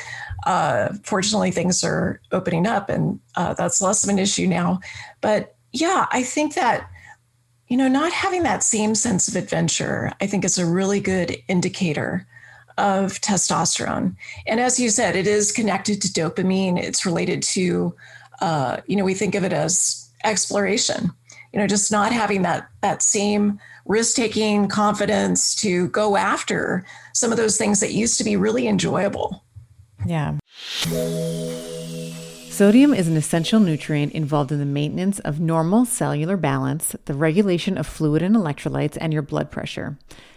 Uh, fortunately, things are opening up, and uh, that's less of an issue now. But yeah, I think that you know, not having that same sense of adventure, I think is a really good indicator of testosterone. And as you said, it is connected to dopamine. It's related to, uh, you know, we think of it as exploration. You know, just not having that that same risk-taking confidence to go after some of those things that used to be really enjoyable. Yeah. Sodium is an essential nutrient involved in the maintenance of normal cellular balance, the regulation of fluid and electrolytes, and your blood pressure.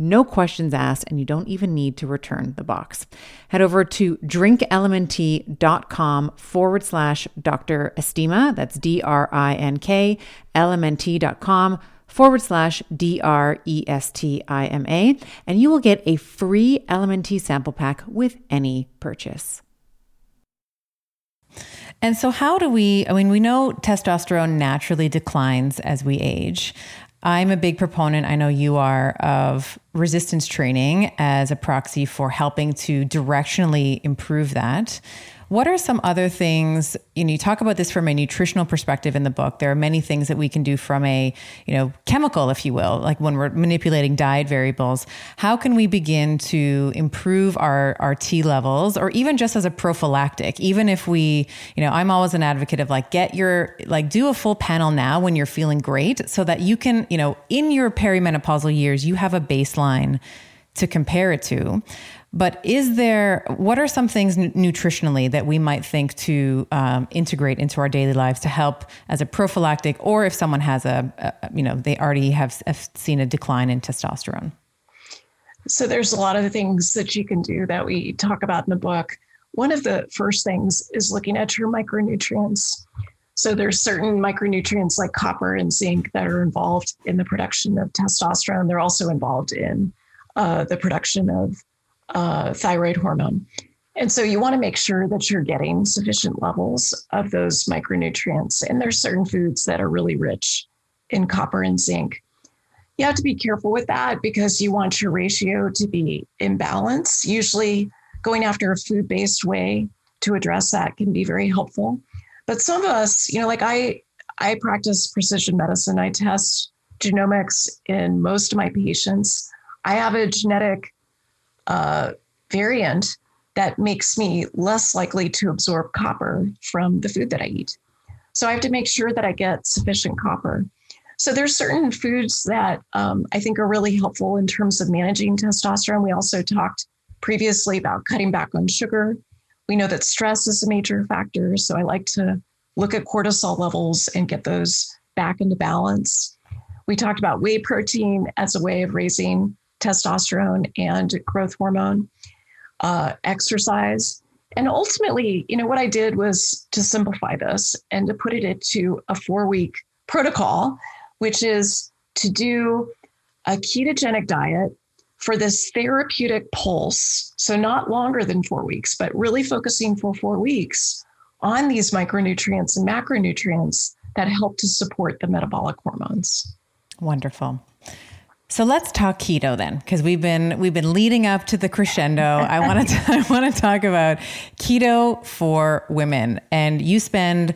no questions asked, and you don't even need to return the box. Head over to drinklmnt.com forward slash Dr. Estima. That's D R I N K, lmnt.com forward slash D R E S T I M A, and you will get a free LMNT sample pack with any purchase. And so, how do we? I mean, we know testosterone naturally declines as we age. I'm a big proponent, I know you are, of resistance training as a proxy for helping to directionally improve that. What are some other things, you know, you talk about this from a nutritional perspective in the book. There are many things that we can do from a, you know, chemical, if you will, like when we're manipulating diet variables. How can we begin to improve our, our T levels or even just as a prophylactic? Even if we, you know, I'm always an advocate of like, get your, like, do a full panel now when you're feeling great so that you can, you know, in your perimenopausal years, you have a baseline to compare it to. But is there, what are some things nutritionally that we might think to um, integrate into our daily lives to help as a prophylactic, or if someone has a, a you know, they already have, have seen a decline in testosterone? So there's a lot of things that you can do that we talk about in the book. One of the first things is looking at your micronutrients. So there's certain micronutrients like copper and zinc that are involved in the production of testosterone. They're also involved in uh, the production of uh, thyroid hormone. And so you want to make sure that you're getting sufficient levels of those micronutrients. And there's certain foods that are really rich in copper and zinc. You have to be careful with that because you want your ratio to be in balance. Usually, going after a food based way to address that can be very helpful. But some of us, you know, like I, I practice precision medicine. I test genomics in most of my patients. I have a genetic uh, variant that makes me less likely to absorb copper from the food that I eat. So I have to make sure that I get sufficient copper. So there's certain foods that um, I think are really helpful in terms of managing testosterone. We also talked previously about cutting back on sugar. We know that stress is a major factor. So I like to look at cortisol levels and get those back into balance. We talked about whey protein as a way of raising testosterone and growth hormone, uh, exercise. And ultimately, you know, what I did was to simplify this and to put it into a four week protocol, which is to do a ketogenic diet for this therapeutic pulse. So, not longer than four weeks, but really focusing for four weeks on these micronutrients and macronutrients that help to support the metabolic hormones. Wonderful. So let's talk keto then, because we've been we've been leading up to the crescendo. I want <laughs> to I want to talk about keto for women, and you spend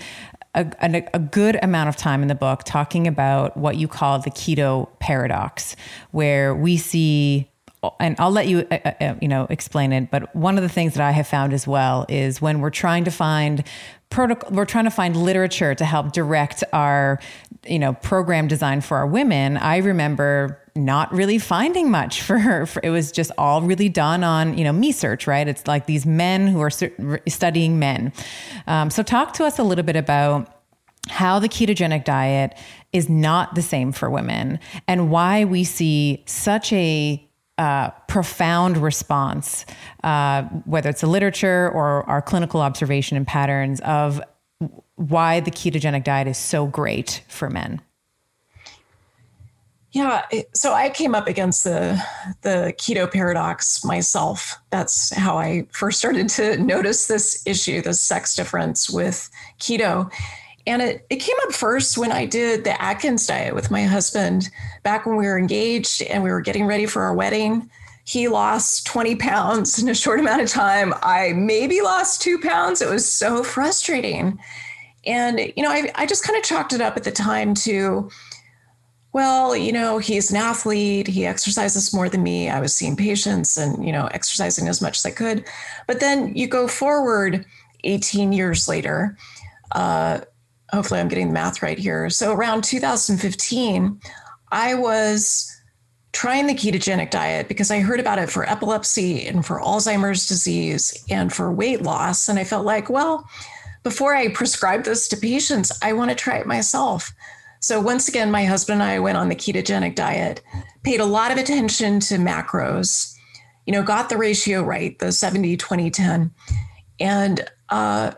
a, a, a, good amount of time in the book talking about what you call the keto paradox, where we see and I'll let you, uh, uh, you know, explain it. But one of the things that I have found as well is when we're trying to find protocol, we're trying to find literature to help direct our, you know, program design for our women. I remember not really finding much for her. It was just all really done on, you know, me search, right? It's like these men who are studying men. Um, so talk to us a little bit about how the ketogenic diet is not the same for women and why we see such a uh, profound response, uh, whether it's the literature or our clinical observation and patterns of why the ketogenic diet is so great for men. Yeah, so I came up against the the keto paradox myself. That's how I first started to <laughs> notice this issue, the sex difference with keto. And it, it came up first when I did the Atkins diet with my husband back when we were engaged and we were getting ready for our wedding. He lost 20 pounds in a short amount of time. I maybe lost two pounds. It was so frustrating. And, you know, I, I just kind of chalked it up at the time to, well, you know, he's an athlete. He exercises more than me. I was seeing patients and, you know, exercising as much as I could. But then you go forward 18 years later. Uh, hopefully I'm getting the math right here. So around 2015, I was trying the ketogenic diet because I heard about it for epilepsy and for Alzheimer's disease and for weight loss. And I felt like, well, before I prescribe this to patients, I want to try it myself. So once again, my husband and I went on the ketogenic diet, paid a lot of attention to macros, you know, got the ratio right, the 70, 20, 10. And uh,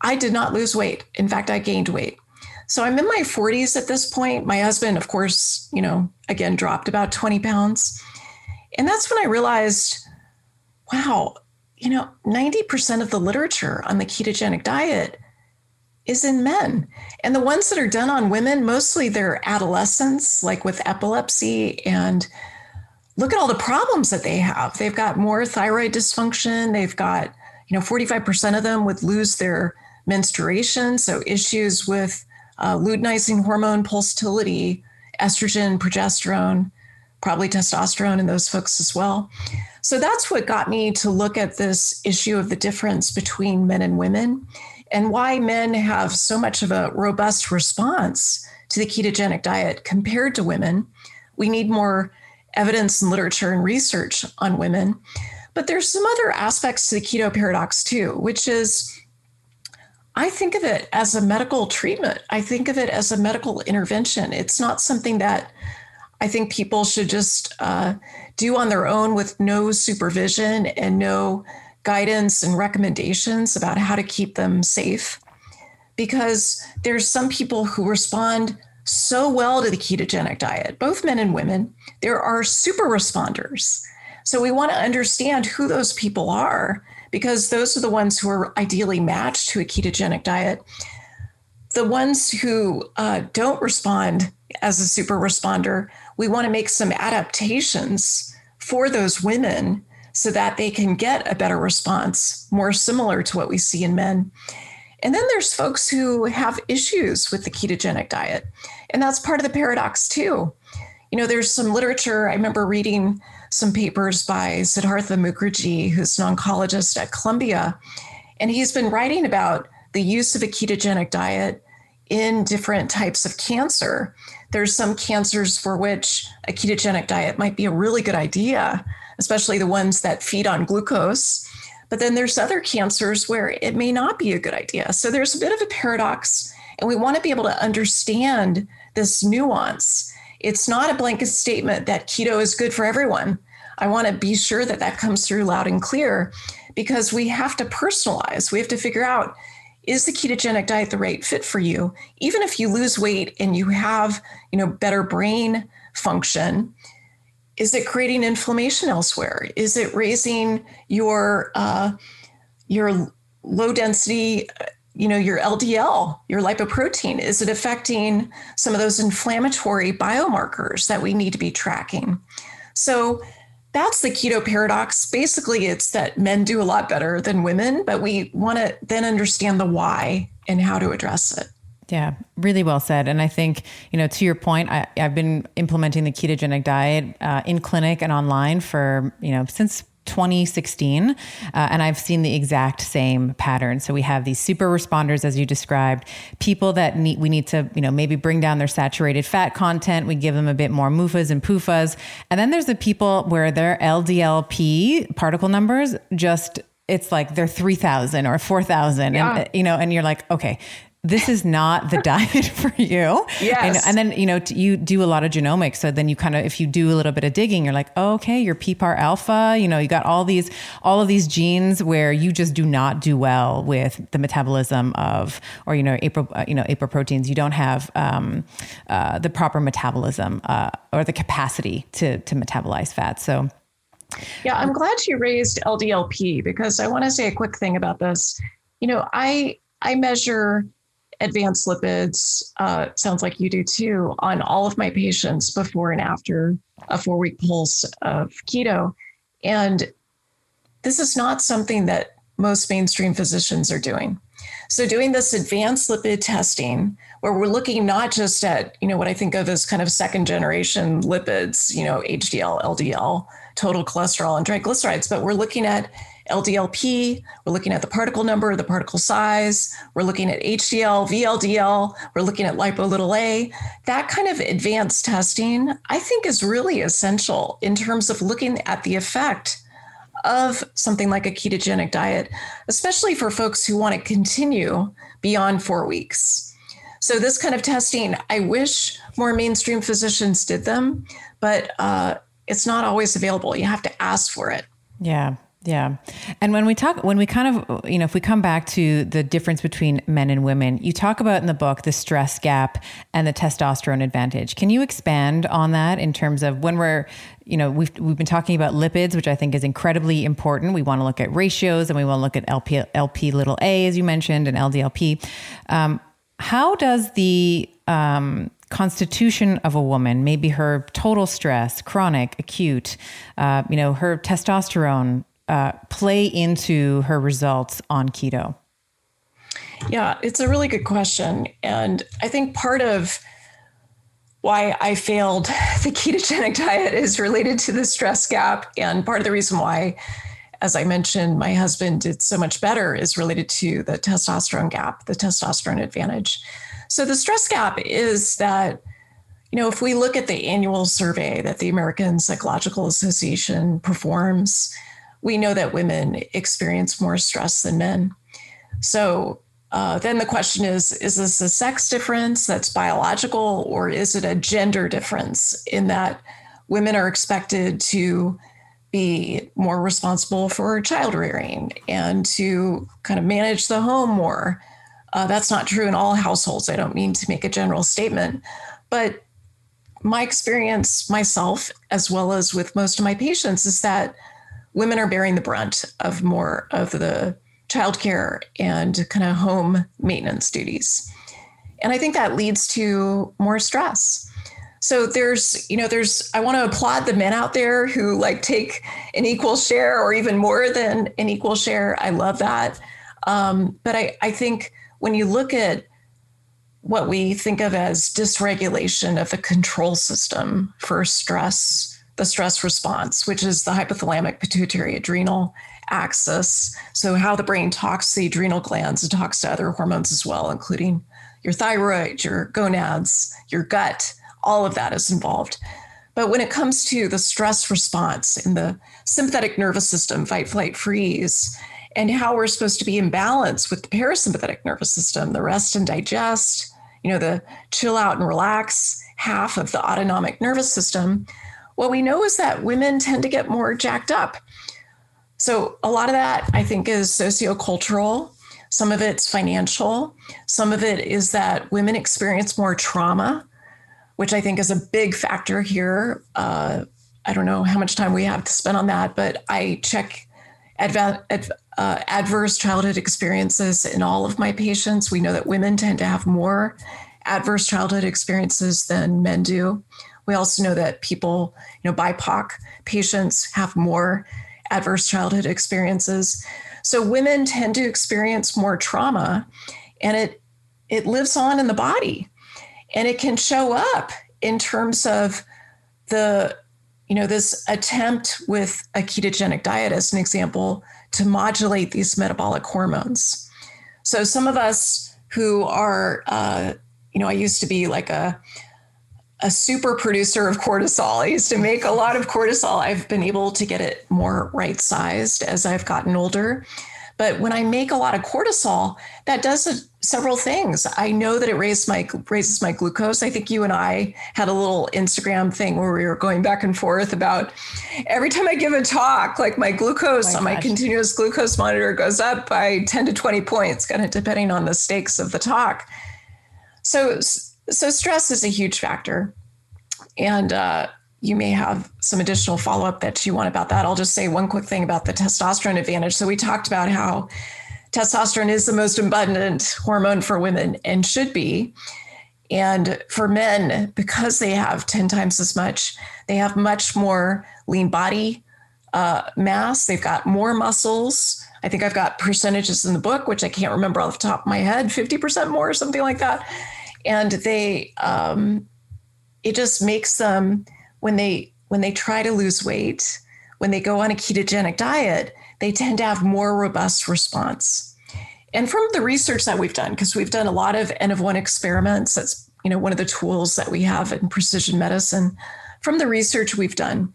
I did not lose weight. In fact, I gained weight. So I'm in my 40s at this point. My husband, of course, you know, again, dropped about 20 pounds. And that's when I realized, wow, you know, 90% of the literature on the ketogenic diet is in men. And the ones that are done on women, mostly they're adolescents, like with epilepsy. And look at all the problems that they have. They've got more thyroid dysfunction. They've got, you know, 45% of them would lose their menstruation, so issues with uh, luteinizing hormone pulsatility, estrogen, progesterone, probably testosterone in those folks as well. So that's what got me to look at this issue of the difference between men and women and why men have so much of a robust response to the ketogenic diet compared to women. We need more evidence and literature and research on women. But there's some other aspects to the keto paradox too, which is I think of it as a medical treatment. I think of it as a medical intervention. It's not something that I think people should just uh, do on their own with no supervision and no guidance and recommendations about how to keep them safe. Because there's some people who respond so well to the ketogenic diet, both men and women. There are super responders so we want to understand who those people are because those are the ones who are ideally matched to a ketogenic diet. The ones who uh, don't respond as a super responder, we want to make some adaptations for those women so that they can get a better response, more similar to what we see in men. And then there's folks who have issues with the ketogenic diet. And that's part of the paradox, too. You know, there's some literature, I remember reading some papers by Siddhartha Mukherjee, who's an oncologist at Columbia. And he's been writing about the use of a ketogenic diet in different types of cancer. There's some cancers for which a ketogenic diet might be a really good idea, especially the ones that feed on glucose. But then there's other cancers where it may not be a good idea. So there's a bit of a paradox, and we want to be able to understand this nuance it's not a blanket statement that keto is good for everyone. I want to be sure that that comes through loud and clear because we have to personalize. We have to figure out is the ketogenic diet the right fit for you? Even if you lose weight and you have, you know, better brain function, is it creating inflammation elsewhere? Is it raising your uh, your low density you know your ldl your lipoprotein? Is it affecting some of those inflammatory biomarkers that we need to be tracking? So that's the keto paradox. Basically it's that men do a lot better than women but we want to then understand the why and how to address it yeah, really well said. And I think, you know, to your point, I, have been implementing the ketogenic diet uh, in clinic and online for, you know, since 2016, uh, and I've seen the exact same pattern. So we have these super responders, as you described, people that need we need to you know maybe bring down their saturated fat content. We give them a bit more MUFAs and PUFAs, and then there's the people where their LDLP particle numbers just it's like they're 3000 or 4000 yeah. and you know and you're like okay this is not the <laughs> diet for you. Yes. And, and, then, you know, you do a lot of genomics. So then you kind of, if you do a little bit of digging, you're like, oh, okay, you're PPAR alpha, you know, you got all these, all of these genes where you just do not do well with the metabolism of, or, you know, April, uh, you know, proteins. You don't have um, uh, the proper metabolism uh, or the capacity to, to metabolize fat. So, yeah, I'm glad you raised LDLP because I want to say a quick thing about this. You know, I, I measure advanced lipids, uh, sounds like you do too, on all of my patients before and after a four week pulse of keto. And this is not something that most mainstream physicians are doing. So, doing this advanced lipid testing, where we're looking not just at, you know, what I think of as kind of second generation lipids, you know, HDL, LDL, total cholesterol, and triglycerides, but we're looking at LDLP, we're looking at the particle number, the particle size, we're looking at HDL, VLDL, we're looking at lipo little a. That kind of advanced testing, I think, is really essential in terms of looking at the effect of something like a ketogenic diet, especially for folks who want to continue beyond four weeks. So, this kind of testing, I wish more mainstream physicians did them, but uh, it's not always available. You have to ask for it. Yeah, yeah. And when we talk, when we kind of, you know, if we come back to the difference between men and women, you talk about in the book the stress gap and the testosterone advantage. Can you expand on that in terms of when we're, you know, we've, we've been talking about lipids, which I think is incredibly important. We want to look at ratios and we want to look at LP, LP little a, as you mentioned, and LDLP. Um, how does the, um, constitution of a woman, maybe her total stress, chronic, acute, uh, you know, her testosterone uh, play into her results on keto? Yeah, it's a really good question. And I think part of why I failed <laughs> the ketogenic diet is related to the stress gap. And part of the reason why, as I mentioned, my husband did so much better is related to the testosterone gap, the testosterone advantage. So the stress gap is that, you know, if we look at the annual survey that the American Psychological Association performs, we know that women experience more stress than men. So uh, then the question is is this a sex difference that's biological, or is it a gender difference in that women are expected to be more responsible for child rearing and to kind of manage the home more? Uh, that's not true in all households. I don't mean to make a general statement, but my experience myself, as well as with most of my patients, is that women are bearing the brunt of more of the childcare and kind of home maintenance duties. And I think that leads to more stress. So there's, you know, there's, I want to applaud the men out there who like take an equal share or even more than an equal share. I love that. Um, but I, I think when you look at what we think of as dysregulation of the control system for stress, the stress response, which is the hypothalamic pituitary adrenal axis. So, how the brain talks to the adrenal glands and talks to other hormones as well, including your thyroid, your gonads, your gut, all of that is involved. But when it comes to the stress response in the sympathetic nervous system, fight, flight, freeze, and how we're supposed to be in balance with the parasympathetic nervous system, the rest and digest, you know, the chill out and relax half of the autonomic nervous system, what we know is that women tend to get more jacked up so a lot of that I think is sociocultural. Some of it's financial. Some of it is that women experience more trauma, which I think is a big factor here. Uh, I don't know how much time we have to spend on that, but I check adva- ad- uh, adverse childhood experiences in all of my patients. We know that women tend to have more adverse childhood experiences than men do. We also know that people, you know, BIPOC patients have more adverse childhood experiences. So women tend to experience more trauma and it it lives on in the body and it can show up in terms of the you know this attempt with a ketogenic diet as an example to modulate these metabolic hormones so some of us who are uh, you know i used to be like a a super producer of cortisol. I used to make a lot of cortisol. I've been able to get it more right sized as I've gotten older. But when I make a lot of cortisol, that does several things. I know that it raises my raises my glucose. I think you and I had a little Instagram thing where we were going back and forth about every time I give a talk, like my glucose oh my on my continuous glucose monitor goes up by 10 to 20 points, kind of depending on the stakes of the talk. So so stress is a huge factor. And uh, you may have some additional follow up that you want about that. I'll just say one quick thing about the testosterone advantage. So we talked about how testosterone is the most abundant hormone for women and should be. And for men, because they have 10 times as much, they have much more lean body uh, mass. They've got more muscles. I think I've got percentages in the book, which I can't remember off the top of my head 50% more, or something like that and they um, it just makes them when they when they try to lose weight when they go on a ketogenic diet they tend to have more robust response. And from the research that we've done because we've done a lot of n of one experiments that's you know one of the tools that we have in precision medicine. From the research we've done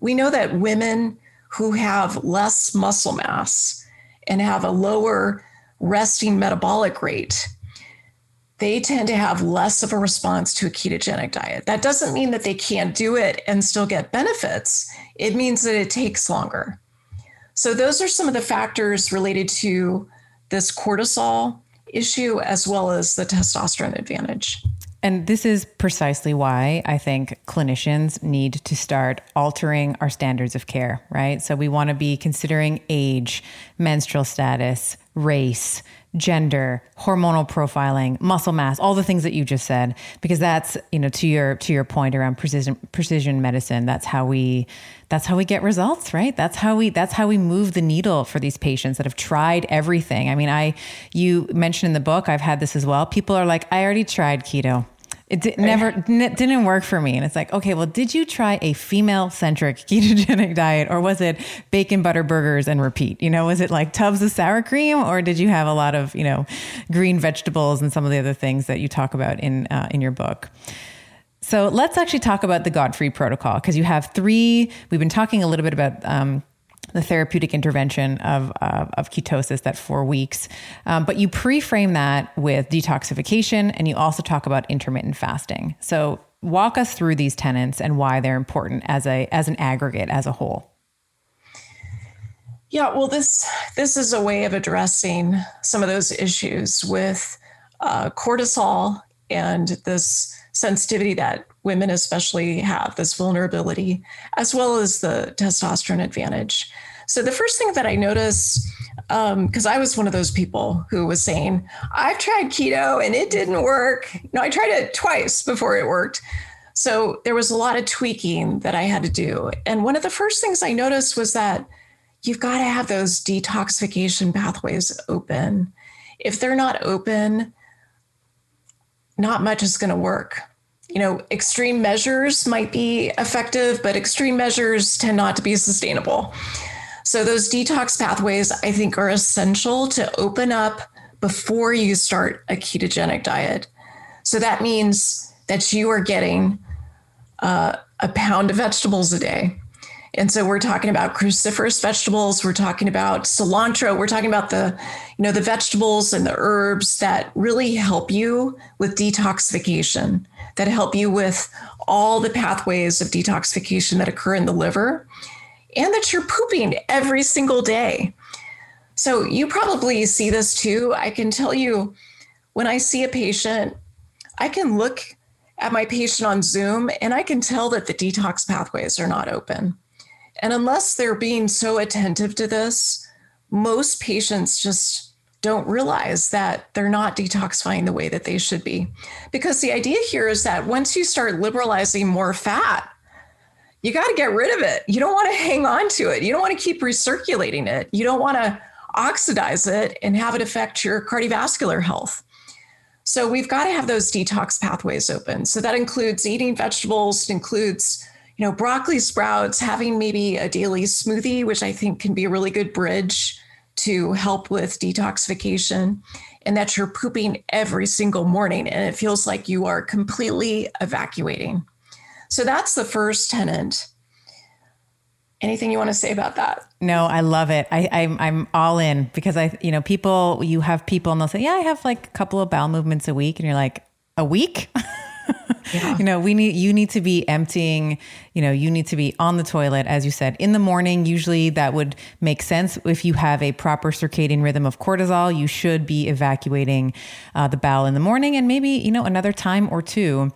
we know that women who have less muscle mass and have a lower resting metabolic rate they tend to have less of a response to a ketogenic diet. That doesn't mean that they can't do it and still get benefits. It means that it takes longer. So, those are some of the factors related to this cortisol issue as well as the testosterone advantage. And this is precisely why I think clinicians need to start altering our standards of care, right? So we want to be considering age, menstrual status, race, gender, hormonal profiling, muscle mass, all the things that you just said, because that's, you know, to your to your point around precision precision medicine, that's how we that's how we get results, right? That's how we that's how we move the needle for these patients that have tried everything. I mean, I you mentioned in the book, I've had this as well. People are like, I already tried keto. It di- never n- didn't work for me. And it's like, okay, well, did you try a female centric <laughs> ketogenic diet or was it bacon, butter, burgers and repeat? You know, was it like tubs of sour cream or did you have a lot of, you know, green vegetables and some of the other things that you talk about in, uh, in your book? So let's actually talk about the Gottfried protocol because you have three. We've been talking a little bit about um, the therapeutic intervention of, uh, of ketosis, that four weeks. Um, but you pre frame that with detoxification and you also talk about intermittent fasting. So walk us through these tenets and why they're important as a as an aggregate as a whole. Yeah, well, this this is a way of addressing some of those issues with uh, cortisol and this sensitivity that women especially have, this vulnerability, as well as the testosterone advantage. So the first thing that I notice, because um, I was one of those people who was saying, I've tried keto and it didn't work. No, I tried it twice before it worked. So there was a lot of tweaking that I had to do. And one of the first things I noticed was that you've got to have those detoxification pathways open. If they're not open, not much is going to work. You know, extreme measures might be effective, but extreme measures tend not to be sustainable. So, those detox pathways, I think, are essential to open up before you start a ketogenic diet. So, that means that you are getting uh, a pound of vegetables a day. And so we're talking about cruciferous vegetables, we're talking about cilantro, we're talking about the, you know, the vegetables and the herbs that really help you with detoxification, that help you with all the pathways of detoxification that occur in the liver, and that you're pooping every single day. So you probably see this too. I can tell you when I see a patient, I can look at my patient on Zoom and I can tell that the detox pathways are not open. And unless they're being so attentive to this, most patients just don't realize that they're not detoxifying the way that they should be. Because the idea here is that once you start liberalizing more fat, you got to get rid of it. You don't want to hang on to it. You don't want to keep recirculating it. You don't want to oxidize it and have it affect your cardiovascular health. So we've got to have those detox pathways open. So that includes eating vegetables, it includes you know, broccoli sprouts, having maybe a daily smoothie, which I think can be a really good bridge to help with detoxification, and that you're pooping every single morning and it feels like you are completely evacuating. So that's the first tenant. Anything you want to say about that? No, I love it. I, I'm I'm all in because I, you know, people. You have people and they'll say, "Yeah, I have like a couple of bowel movements a week," and you're like, "A week?" <laughs> Yeah. you know, we need you need to be emptying, you know, you need to be on the toilet as you said in the morning. Usually that would make sense if you have a proper circadian rhythm of cortisol, you should be evacuating uh, the bowel in the morning and maybe, you know, another time or two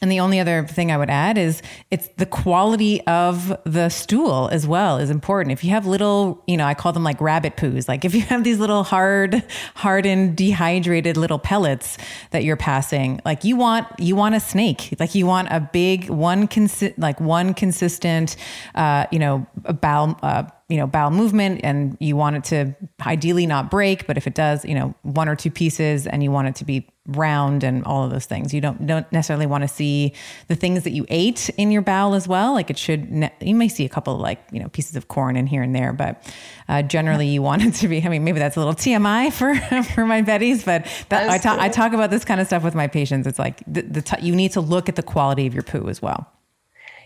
and the only other thing I would add is it's the quality of the stool as well is important. If you have little, you know, I call them like rabbit poos. Like if you have these little hard, hardened, dehydrated little pellets that you're passing, like you want, you want a snake. Like you want a big one, consi- like one consistent, uh, you know, bowel, uh, you know bowel movement and you want it to ideally not break but if it does you know one or two pieces and you want it to be round and all of those things. You don't don't necessarily want to see the things that you ate in your bowel as well. Like it should ne- you may see a couple of like you know pieces of corn in here and there but uh, generally you want it to be i mean maybe that's a little tmi for <laughs> for my betties but that, I, talk, I talk about this kind of stuff with my patients. It's like the, the t- you need to look at the quality of your poo as well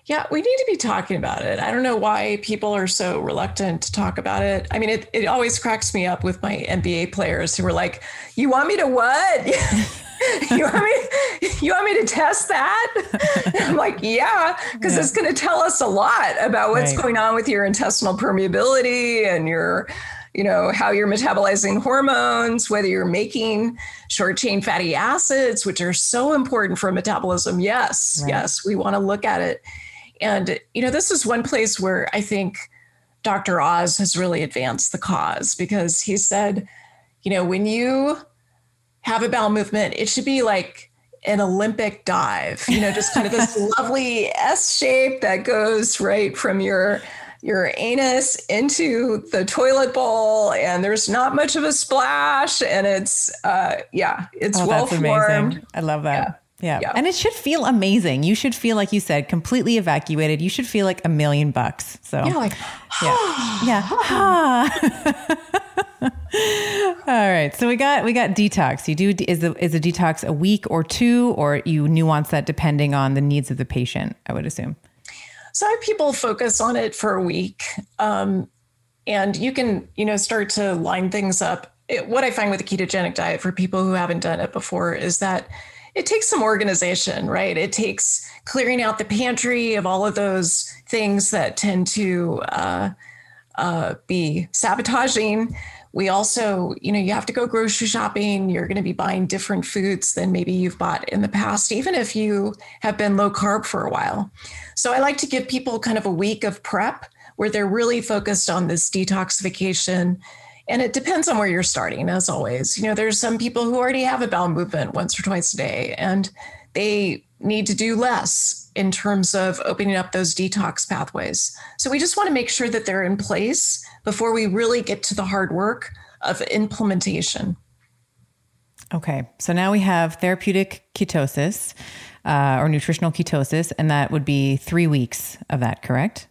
yeah, we need to be talking about it. I don't know why people are so reluctant to talk about it. I mean, it, it always cracks me up with my NBA players who are like, You want me to what? <laughs> you want me you want me to test that? <laughs> I'm like, yeah, because yeah. it's going to tell us a lot about what's right. going on with your intestinal permeability and your you know how you're metabolizing hormones whether you're making short chain fatty acids which are so important for metabolism yes right. yes we want to look at it and, you know, this is one place where I think Dr. Oz has really advanced the cause because he said, you know, when you have a bowel movement, it should be like an Olympic dive, you know, just kind of this <laughs> lovely S shape that goes right from your your anus into the toilet bowl and there's not much of a splash and it's uh yeah it's oh, well formed i love that yeah. Yeah. And it should feel amazing. You should feel, like you said, completely evacuated. You should feel like a million bucks. So, yeah, like, yeah. <sighs> yeah. <sighs> <sighs> All right. So we got, we got detox. You do, is the, is a detox a week or two, or you nuance that depending on the needs of the patient, I would assume. So people focus on it for a week. Um, and you can, you know, start to line things up. It, what I find with the ketogenic diet for people who haven't done it before is that it takes some organization, right? It takes clearing out the pantry of all of those things that tend to uh, uh, be sabotaging. We also, you know, you have to go grocery shopping. You're going to be buying different foods than maybe you've bought in the past, even if you have been low carb for a while. So I like to give people kind of a week of prep where they're really focused on this detoxification. And it depends on where you're starting, as always. You know, there's some people who already have a bowel movement once or twice a day, and they need to do less in terms of opening up those detox pathways. So we just want to make sure that they're in place before we really get to the hard work of implementation. Okay, so now we have therapeutic ketosis uh, or nutritional ketosis, and that would be three weeks of that, correct?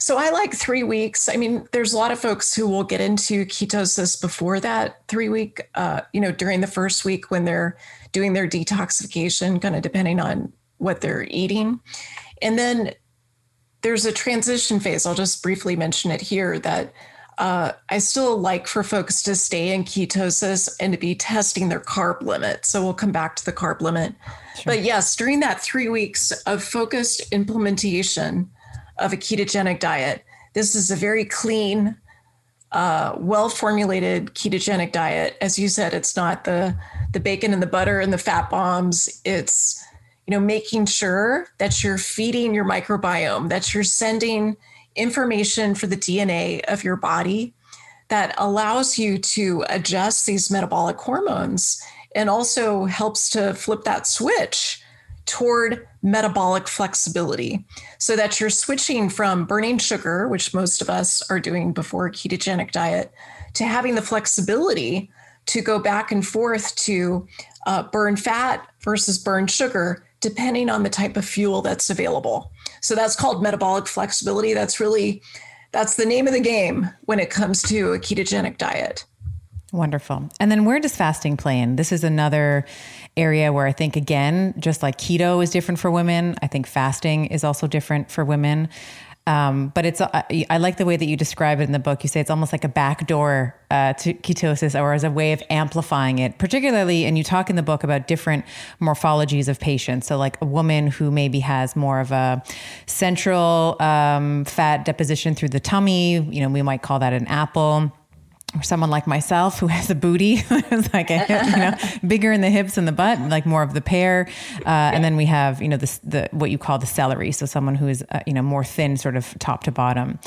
So I like three weeks. I mean, there's a lot of folks who will get into ketosis before that three week, uh, you know, during the first week when they're doing their detoxification, kind of depending on what they're eating. And then there's a transition phase. I'll just briefly mention it here that uh, I still like for folks to stay in ketosis and to be testing their carb limit. So we'll come back to the carb limit. Sure. But yes, during that three weeks of focused implementation, of a ketogenic diet. This is a very clean, uh, well formulated ketogenic diet. As you said, it's not the the bacon and the butter and the fat bombs. It's you know making sure that you're feeding your microbiome, that you're sending information for the DNA of your body that allows you to adjust these metabolic hormones and also helps to flip that switch toward metabolic flexibility so that you're switching from burning sugar, which most of us are doing before a ketogenic diet, to having the flexibility to go back and forth to uh, burn fat versus burn sugar, depending on the type of fuel that's available. So that's called metabolic flexibility. That's really that's the name of the game when it comes to a ketogenic diet. Wonderful. And then where does fasting play in? This is another area where I think, again, just like keto is different for women, I think fasting is also different for women. Um, but it's I, I, like the way that you describe it in the book. You say it's almost like a backdoor uh, to ketosis, or as a way of amplifying it. Particularly, and you talk in the book about different morphologies of patients. So, like a woman who maybe has more of a central um, fat deposition through the tummy. You know, we might call that an apple or someone like myself who has a booty, <laughs> it's like a hip, you know, <laughs> bigger in the hips and the butt, like more of the pear. Uh, and then we have, you know, the, the, what you call the celery. So someone who is, uh, you know, more thin, sort of top to bottom.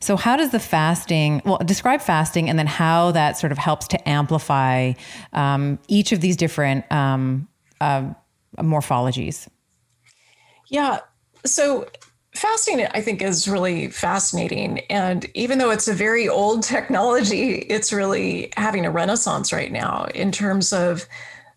So how does the fasting, well, describe fasting and then how that sort of helps to amplify um, each of these different um, uh, morphologies? Yeah. So fasting i think is really fascinating. And even though it's a very old <laughs> technology it's really having a renaissance right now in terms of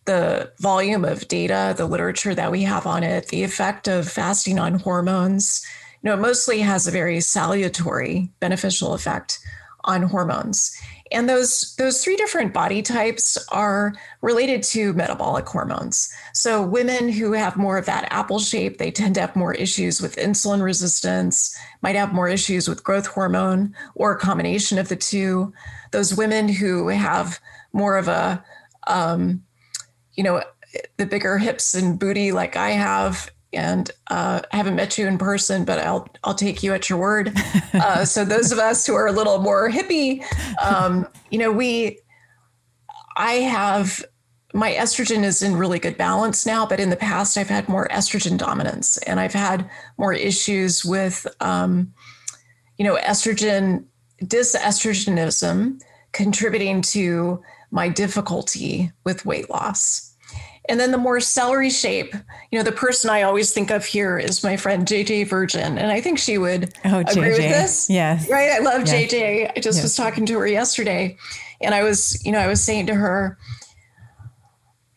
the volume of data the literature that we have on it the effect of fasting on hormones. You know it mostly has a very salutary beneficial effect on hormones and those those three different body types are related to metabolic hormones. So women who have more of that apple shape, they tend to have more issues with insulin resistance, might have more issues with growth hormone or a combination of the two. Those women who have more of a um, you know the bigger hips and booty like I have and uh, I haven't met you in person, but I'll I'll take you at your word. <laughs> Uh, so those of us who are a little more hippie, um, you know, we, I have my estrogen is in really good balance now, but in the past I've had more estrogen dominance, and I've had more issues with, um, you know, estrogen dysestrogenism contributing to my difficulty with weight loss. And then the more celery shape, you know, the person I always think of here is my friend JJ Virgin. And I think she would oh, agree JJ. with this. Yes. Right. I love yes. JJ. I just yes. was talking to her yesterday and I was, you know, I was saying to her,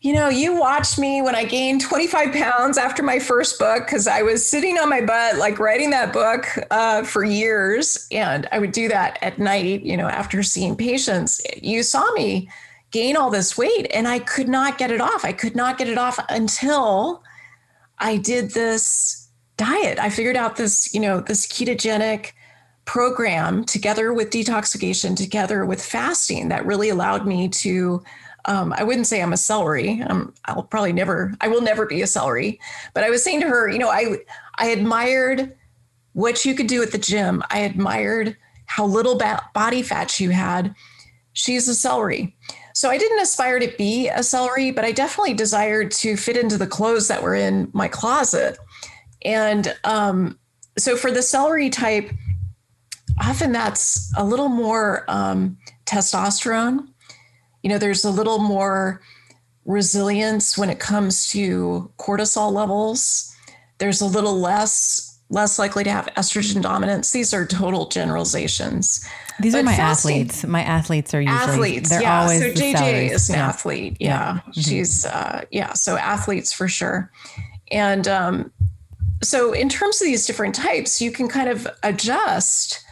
you know, you watched me when I gained 25 pounds after my first book because I was sitting on my butt, like writing that book uh, for years. And I would do that at night, you know, after seeing patients. You saw me gain all this weight and I could not get it off. I could not get it off until I did this diet. I figured out this, you know, this ketogenic program together with detoxification, together with fasting, that really allowed me to. Um, I wouldn't say I'm a celery. I'll probably never. I will never be a celery. But I was saying to her, you know, I I admired what you could do at the gym. I admired how little ba- body fat you had. She's a celery. So I didn't aspire to be a celery, but I definitely desired to fit into the clothes that were in my closet. And um, so for the celery type, often that's a little more um, testosterone. You know, there's a little more resilience when it comes to cortisol levels. There's a little less less likely to have estrogen dominance. These are total generalizations. These but are my fasting, athletes. My athletes are usually athletes. They're yeah. always so JJ is an yeah. athlete. Yeah, yeah. Mm-hmm. she's uh, yeah. So athletes for sure. And um, so in terms of these different types, you can kind of adjust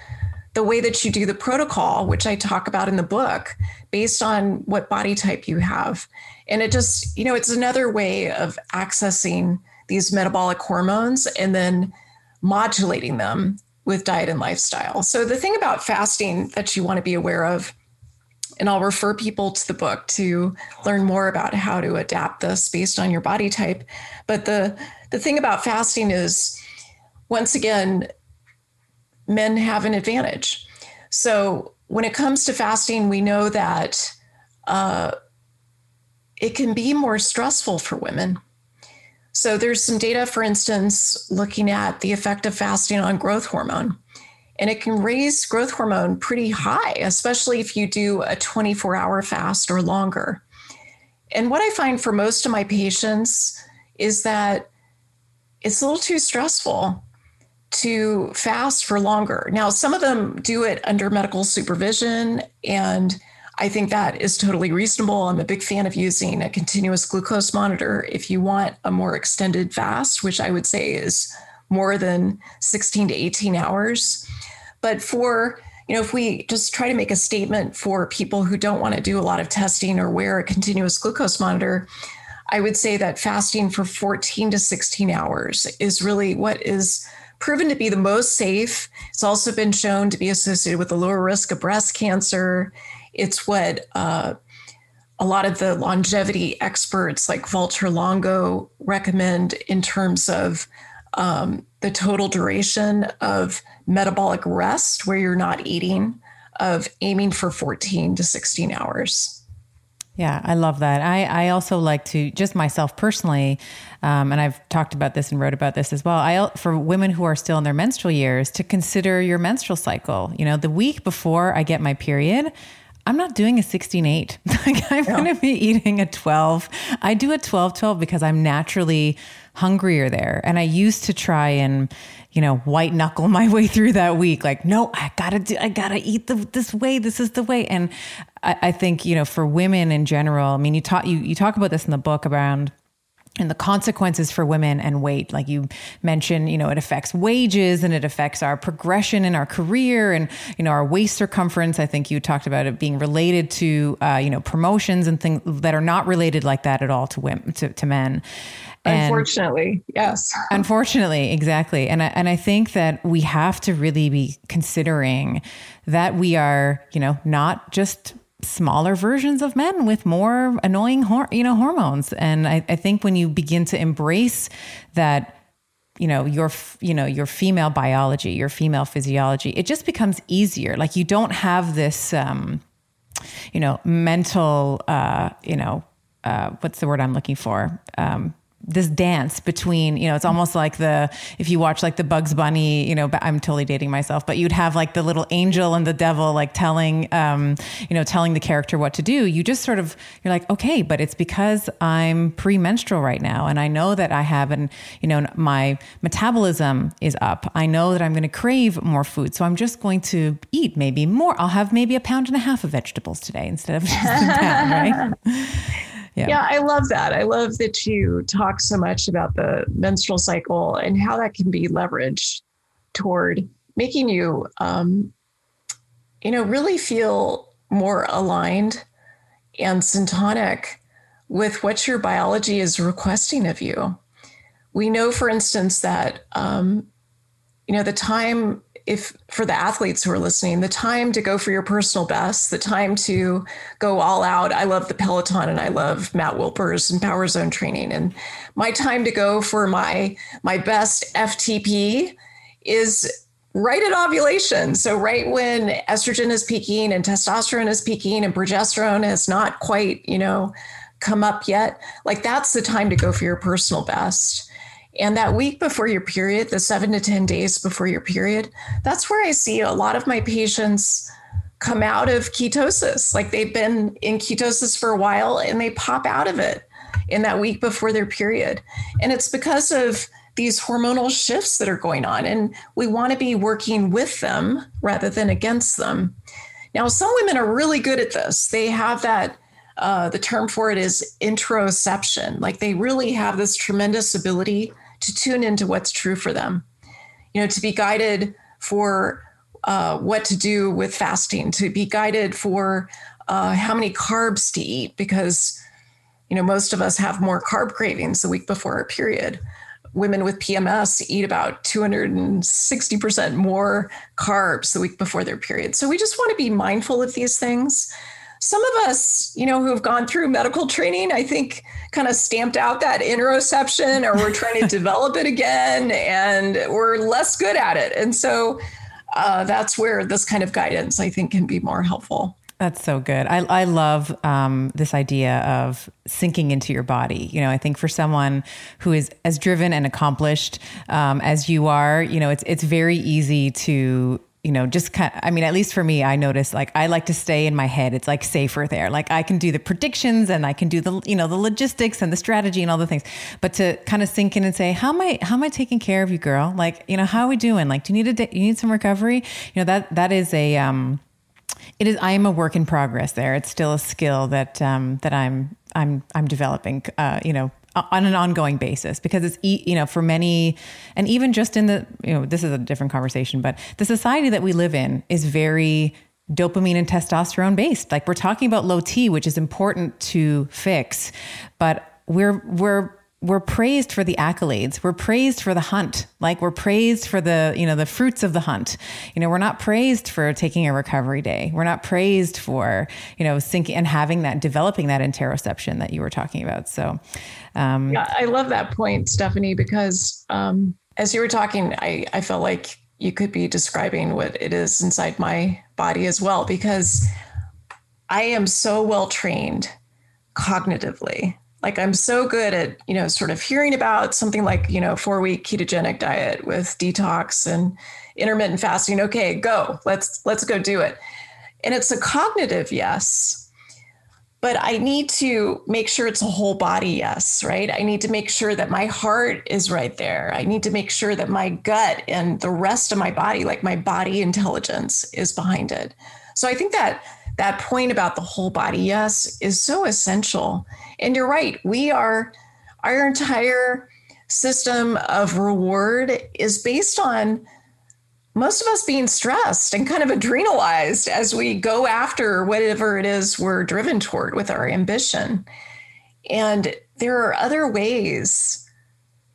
the way that you do the protocol, which I talk about in the book, based on what body type you have. And it just, you know, it's another way of accessing these metabolic hormones and then modulating them with diet and lifestyle. So, the thing about fasting that you want to be aware of, and I'll refer people to the book to learn more about how to adapt this based on your body type. But the, the thing about fasting is, once again, men have an advantage. So when it comes to fasting, we know that uh, it can be more stressful for women. So there's some data, for instance, looking at the effect of fasting on growth hormone. And it can raise growth hormone pretty high, especially if you do a 24 hour fast or longer. And what I find for most of my patients is that it's a little too stressful to fast for longer. Now, some of them do it under medical supervision, and I think that is totally reasonable. I'm a big fan of using a continuous glucose monitor if you want a more extended fast, which I would say is more than 16 to 18 hours. But for you know, if we just try to make a statement for people who don't want to do a lot of testing or wear a continuous glucose monitor, I would say that fasting for 14 to 16 hours is really what is proven to be the most safe. It's also been shown to be associated with a lower risk of breast cancer. It's what uh, a lot of the longevity experts like Valter Longo recommend in terms of um, the total duration of metabolic rest, where you're not eating, of aiming for 14 to 16 hours. Yeah, I love that. I, I also like to just myself personally, um, and I've talked about this and wrote about this as well. I for women who are still in their menstrual years to consider your menstrual cycle. You know, the week before I get my period, I'm not doing a 16 8. <laughs> like I'm yeah. going to be eating a 12. I do a 12 12 because I'm naturally hungrier there. And I used to try and, you know, white knuckle <laughs> my way through that week. Like, no, I gotta do, I gotta eat the, this way. This is the way. And I, I think, you know, for women in general, I mean, you talk, you, you talk about this in the book around and the consequences for women and weight like you mentioned you know it affects wages and it affects our progression in our career and you know our waist circumference. I think you talked about it being related to uh, you know promotions and things that are not related like that at all to women to, to men. And unfortunately yes. Unfortunately exactly. And I, and I think that we have to really be considering that we are you know not just smaller versions of men with more annoying, hor- you know, hormones. And I, I think when you begin to embrace that you know your you know your female biology your female physiology it just becomes easier like you don't have this um you know mental uh you know uh what's the word i'm looking for um this dance between you know it's almost like the if you watch like the bugs bunny you know i'm totally dating myself but you'd have like the little angel and the devil like telling um you know telling the character what to do. You just sort of you're like okay but it's because i'm premenstrual right now and i know that i have an you know my metabolism is up. I know that i'm going to crave more food so i'm just going to eat maybe more. I'll have maybe a pound and a half of vegetables today instead of <laughs> just a pound right yeah. yeah, I love that. I love that you talk so much about the menstrual cycle and how that can be leveraged toward making you, um, you know, really feel more aligned and syntonic with what your biology is requesting of you. We know, for instance, that um, you know the time if for the athletes who are listening, the time to go for your personal best, the time to go all out. I love the Peloton and I love Matt Wilpers and Power Zone training. And my time to go for my my best FTP is right at ovulation. So right when estrogen is peaking and testosterone is peaking and progesterone has not quite, you know, come up yet, like that's the time to go for your personal best. And that week before your period, the seven to 10 days before your period, that's where I see a lot of my patients come out of ketosis. Like they've been in ketosis for a while and they pop out of it in that week before their period. And it's because of these hormonal shifts that are going on. And we want to be working with them rather than against them. Now, some women are really good at this. They have that uh, the term for it is interoception. Like they really have this tremendous ability to tune into what's true for them. You know, to be guided for uh, what to do with fasting, to be guided for uh, how many carbs to eat, because you know most of us have more carb cravings the week before our period. Women with PMS eat about 260% more carbs the week before their period. So we just want to be mindful of these things some of us, you know, who have gone through medical training, I think kind of stamped out that interoception or we're trying to <laughs> develop it again and we're less good at it. And so uh, that's where this kind of guidance, I think, can be more helpful. That's so good. I, I love um, this idea of sinking into your body. You know, I think for someone who is as driven and accomplished um, as you are, you know, it's it's very easy to you know, just kind of, I mean, at least for me, I notice like I like to stay in my head. It's like safer there. Like I can do the predictions and I can do the, you know, the logistics and the strategy and all the things. But to kind of sink in and say, how am I, how am I taking care of you, girl? Like, you know, how are we doing? Like, do you need a, you need some recovery? You know, that, that is a, um, it is, I am a work in progress there. It's still a skill that, um, that I'm, I'm, I'm developing, uh, you know, on an ongoing basis because it's you know for many and even just in the you know this is a different conversation but the society that we live in is very dopamine and testosterone based. Like we're talking about low t which is important to fix but we're we're we're praised for the accolades. We're praised for the hunt. Like we're praised for the you know the fruits of the hunt. You know we're not praised for taking a recovery day. We're not praised for you know sinking and having that developing that interoception that you were talking about. So um, yeah i love that point stephanie because um, as you were talking i i felt like you could be describing what it is inside my body as well because i am so well trained cognitively like i'm so good at you know sort of hearing about something like you know four week ketogenic diet with detox and intermittent fasting. Okay go. Let's let's go do it. And it's a cognitive yes but i need to make sure it's a whole body yes right? I need to make sure that my heart is right there. I need to make sure that my gut and the rest of my body like my body intelligence is behind it. So i think that that point about the whole body yes is so essential. And you're right we are our entire system of reward is based on most of us being stressed and kind of adrenalized as we go after whatever it is we're driven toward with our ambition. And there are other ways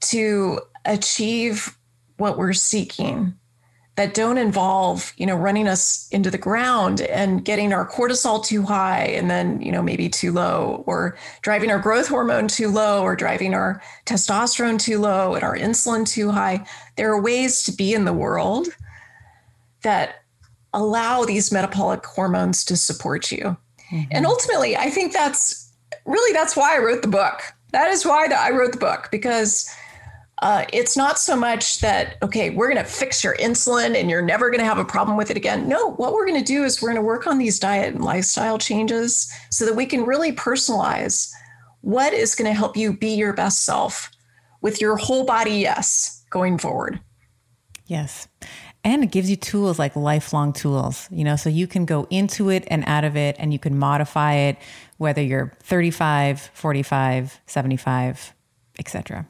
to achieve what we're seeking that don't involve you know running us into the ground and getting our cortisol too high and then you know maybe too low or driving our growth hormone too low or driving our testosterone too low and our insulin too high. There are ways to be in the world that allow these metabolic hormones to support you. Mm-hmm. and ultimately i think that's really that's why i wrote the book. That is why i wrote the book because uh, it's not so much that, okay, we're going to fix your insulin and you're never going to have a problem with it again. No, what we're going to do is we're going to work on these diet and lifestyle changes so that we can really personalize what is going to help you be your best self with your whole body yes going forward. Yes. And it gives you tools like lifelong tools, you know, so you can go into it and out of it and you can modify it whether you're 35, 45, 75, etc.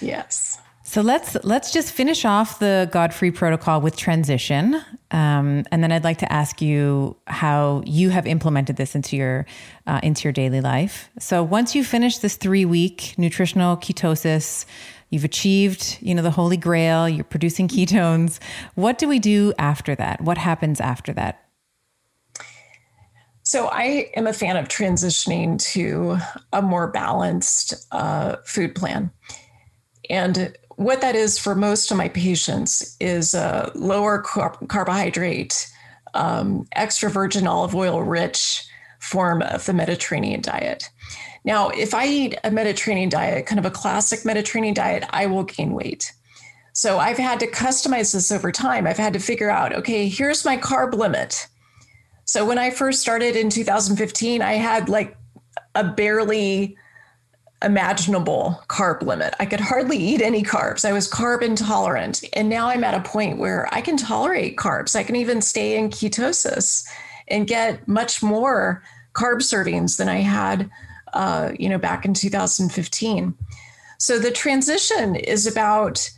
Yes. So let's let's just finish off the Gottfried protocol with transition, um, and then I'd like to ask you how you have implemented this into your uh, into your daily life. So once you finish this three week nutritional ketosis You've achieved, you know, the holy grail, you're producing ketones. What do we do after that? What happens after that? So I am a fan of transitioning to a more balanced uh, food plan. And what that is for most of my patients is a lower car- carbohydrate, um, extra virgin olive oil rich form of the Mediterranean diet. Now, if I eat a Mediterranean diet, kind of a classic Mediterranean diet, I will gain weight. So I've had to customize this over time. I've had to figure out, okay, here's my carb limit. So when I first started in 2015, I had like a barely imaginable carb limit. I could hardly eat any carbs. I was carb intolerant. And now I'm at a point where I can tolerate carbs. I can even stay in ketosis and get much more carb servings than I had uh, you know, back in 2015. So the transition is about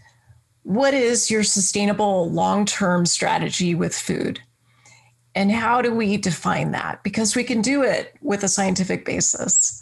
what is your sustainable long-term strategy with food? And how do we define that? Because we can do it with a scientific basis.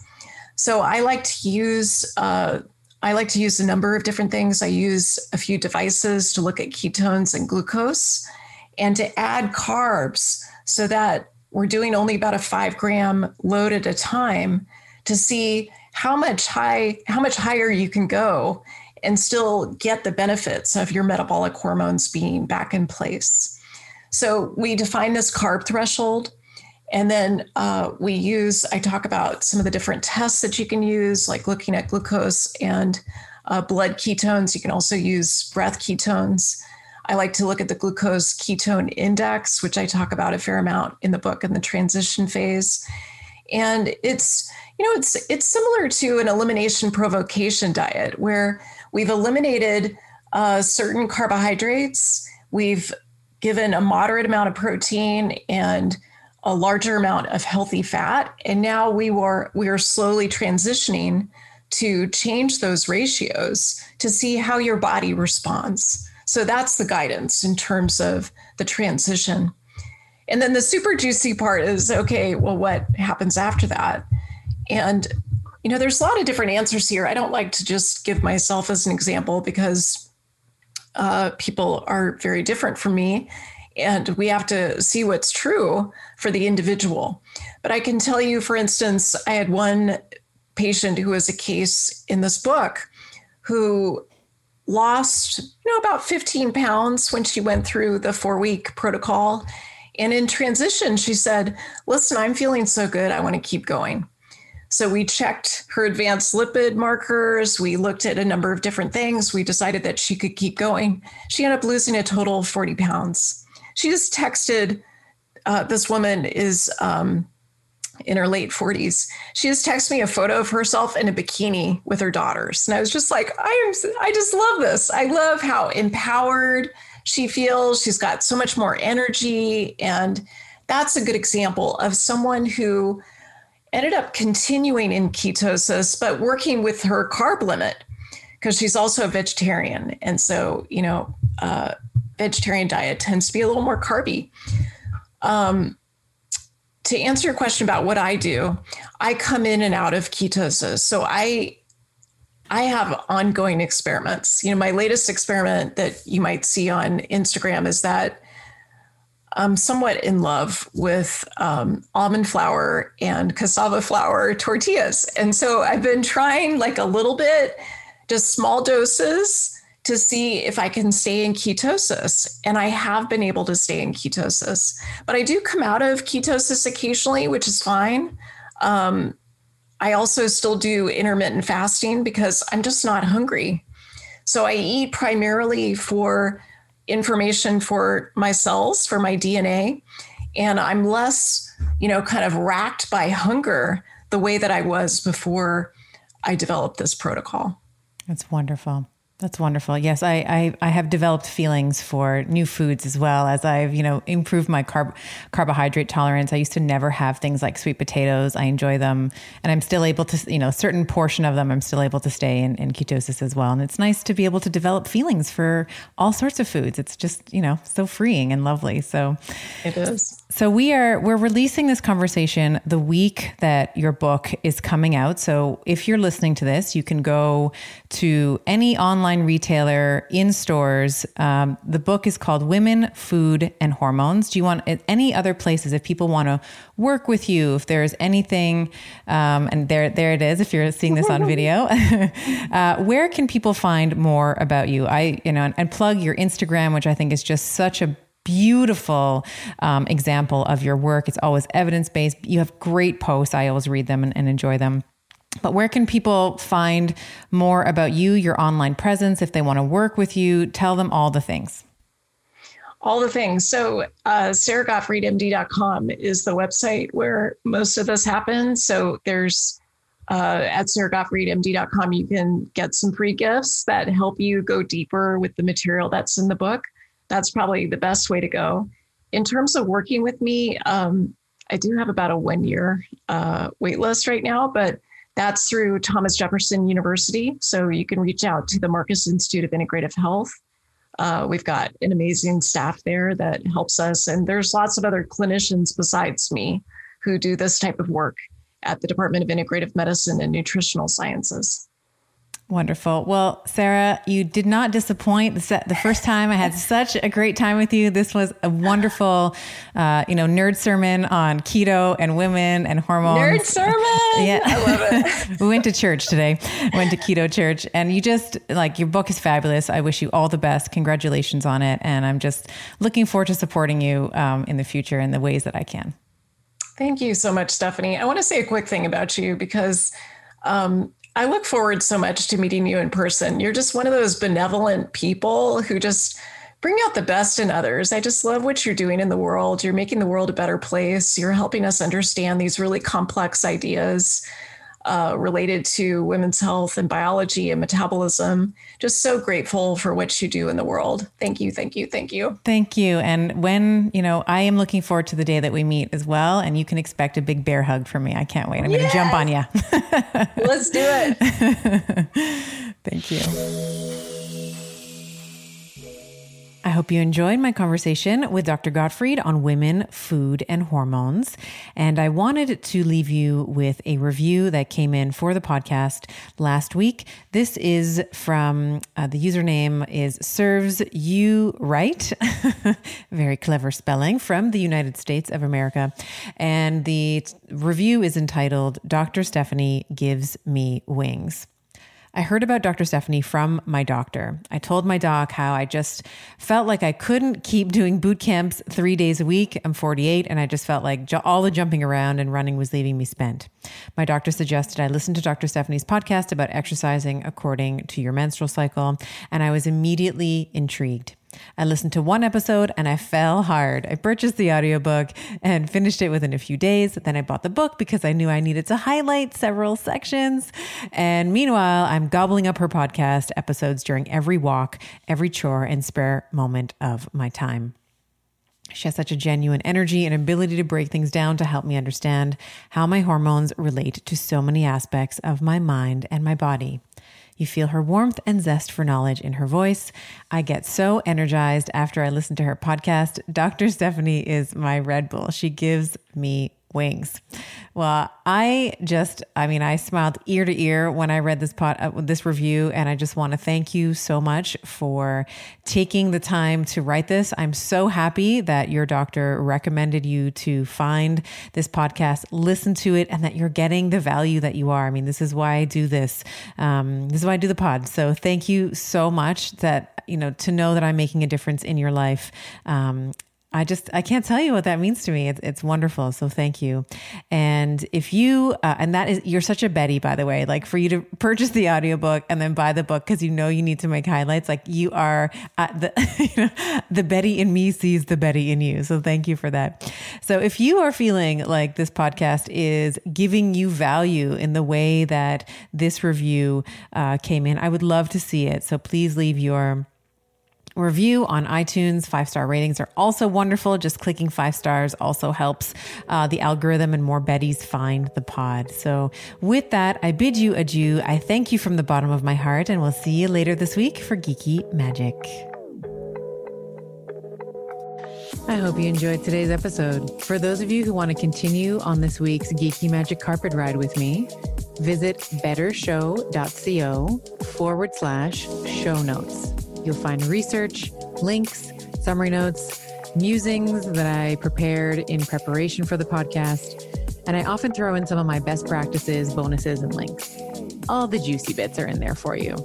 So I like to use uh, I like to use a number of different things. I use a few devices to look at ketones and glucose and to add carbs so that we're doing only about a five gram load at a time to see how much high how much higher you can go and still get the benefits of your metabolic hormones being back in place. So we define this carb threshold. And then uh, we use, I talk about some of the different tests that you can use, like looking at glucose and uh, blood ketones. You can also use breath ketones. I like to look at the glucose ketone index, which I talk about a fair amount in the book in the transition phase. And it's, you know, it's it's similar to an elimination provocation diet where we've eliminated uh, certain carbohydrates, we've given a moderate amount of protein and a larger amount of healthy fat, and now we were we are slowly transitioning to change those ratios to see how your body responds. So that's the guidance in terms of the transition. And then the super juicy part is okay, well, what happens after that? And, you know, there's a lot of different answers here. I don't like to just give myself as an example because uh, people are very different from me. And we have to see what's true for the individual. But I can tell you, for instance, I had one patient who was a case in this book who lost you know about 15 pounds when she went through the four week protocol and in transition, she said, Listen, I'm feeling so good. I want to keep going. So we checked her advanced lipid markers. We looked at a number of different things. We decided that she could keep going. She ended up losing a total of 40 pounds. She just texted, uh, this woman is um, in her late 40s. She just texted me a photo of herself in a bikini with her daughters. And I was just like, I am, I just love this. I love how empowered she feels she's got so much more energy. And that's a good example of someone who ended up continuing in ketosis, but working with her carb limit because she's also a vegetarian. And so, you know, uh, vegetarian diet tends to be a little more carby. Um, to answer your question about what I do, I come in and out of ketosis. So I I have ongoing experiments. You know, my latest experiment that you might see on Instagram is that I'm somewhat in love with um, almond flour and cassava flour tortillas. And so I've been trying like a little bit, just small doses to see if I can stay in ketosis. And I have been able to stay in ketosis, but I do come out of ketosis occasionally, which is fine. Um, I also still do intermittent fasting because I'm just not hungry. So I eat primarily for information for my cells, for my DNA. And I'm less, you know, kind of racked by hunger the way that I was before I developed this protocol. That's wonderful. That's wonderful. Yes, I, I, I have developed feelings for new foods as well as I've you know improved my carb carbohydrate tolerance. I used to never have things like sweet potatoes. I enjoy them, and I'm still able to you know certain portion of them. I'm still able to stay in, in ketosis as well. And it's nice to be able to develop feelings for all sorts of foods. It's just you know so freeing and lovely. So it is. So we are we're releasing this conversation the week that your book is coming out. So if you're listening to this, you can go to any online retailer in stores. Um, the book is called Women, Food, and Hormones. Do you want any other places if people want to work with you? If there's anything, um, and there there it is. If you're seeing this on <laughs> video, <laughs> uh, where can people find more about you? I you know and, and plug your Instagram, which I think is just such a beautiful um, example of your work. It's always evidence based. You have great posts. I always read them and, and enjoy them. But where can people find more about you, your online presence, if they want to work with you? Tell them all the things. All the things. So, uh, saragottfriedmd.com is the website where most of this happens. So, there's uh, at saragottfriedmd.com, you can get some free gifts that help you go deeper with the material that's in the book that's probably the best way to go. In terms of working with me, um, I do have about a one year uh, wait list right now, but that's through Thomas Jefferson University. So you can reach out to the Marcus Institute of Integrative Health. Uh, we've got an amazing staff there that helps us. And there's lots of other clinicians besides me who do this type of work at the Department of Integrative Medicine and Nutritional Sciences. Wonderful. Well, Sara, you did not disappoint. The, the first time I had <laughs> such a great time with you. This was a wonderful, uh, you know, nerd sermon on keto and women and hormones. Nerd sermon. Yeah, I love it. <laughs> we went to church today. Went to keto church, and you just like your book is fabulous. I wish you all the best. Congratulations on it, and I'm just looking forward to supporting you um, in the future in the ways that I can. Thank you so much, Stephanie. I want to say a quick thing about you because. Um, I look forward so much to meeting you in person. You're just one of those benevolent people who just bring out the best in others. I just love what you're doing in the world. You're making the world a better place. You're helping us understand these really complex ideas uh, related to women's health and biology and metabolism. Just so grateful for what you do in the world. Thank you, thank you, thank you. Thank you. And when, you know, I am looking forward to the day that we meet as well. And you can expect a big bear hug from me. I can't wait. I'm going to jump on you. Let's do it. <laughs> thank you. I hope you enjoyed my conversation with Dr. Gottfried on women, food, and hormones. And I wanted to leave you with a review that came in for the podcast last week. This is from uh, the username is serves you right. <laughs> Very clever spelling from the United States of America. And the review is entitled Dr. Stephanie Gives Me Wings. I heard about Dr. Stephanie from my doctor. I told my doc how I just felt like I couldn't keep doing boot camps three days a week. I'm 48, and I just felt like all the jumping around and running was leaving me spent. My doctor suggested I listen to Dr. Stephanie's podcast about exercising according to your menstrual cycle, and I was immediately intrigued. I listened to one episode and I fell hard. I purchased the audiobook and finished it within a few days. Then I bought the book because I knew I needed to highlight several sections. And meanwhile, I'm gobbling up her podcast episodes during every walk, every chore, and spare moment of my time. She has such a genuine energy and ability to break things down to help me understand how my hormones relate to so many aspects of my mind and my body. You feel her warmth and zest for knowledge in her voice. I get so energized after I listen to her podcast. Dr. Stephanie is my Red Bull. She gives me wings. Well, I just, I mean, I smiled ear to ear when I read this pot, uh, this review, and I just want to thank you so much for taking the time to write this. I'm so happy that your doctor recommended you to find this podcast, listen to it, and that you're getting the value that you are. I mean, this is why I do this. Um, this is why I do the pod. So thank you so much that you know to know that I'm making a difference in your life. Um, I just I can't tell you what that means to me. It's it's wonderful. So thank you. And if you uh, and that is you're such a Betty by the way. Like for you to purchase the audiobook and then buy the book cuz you know you need to make highlights like you are uh, the <laughs> you know, the Betty in me sees the Betty in you. So thank you for that. So if you are feeling like this podcast is giving you value in the way that this review uh, came in, I would love to see it. So please leave your review on iTunes. Five star ratings are also wonderful. Just clicking five stars also helps uh, the algorithm and more Bettys find the pod. So, with that, I bid you adieu. I thank you from the bottom of my heart, and we'll see you later this week for Geeky Magic. I hope you enjoyed today's episode. For those of you who want to continue on this week's Geeky Magic carpet ride with me, visit bettershow.co forward slash show notes. You'll find research, links, summary notes, musings that I prepared in preparation for the podcast. And I often throw in some of my best practices, bonuses, and links. All the juicy bits are in there for you.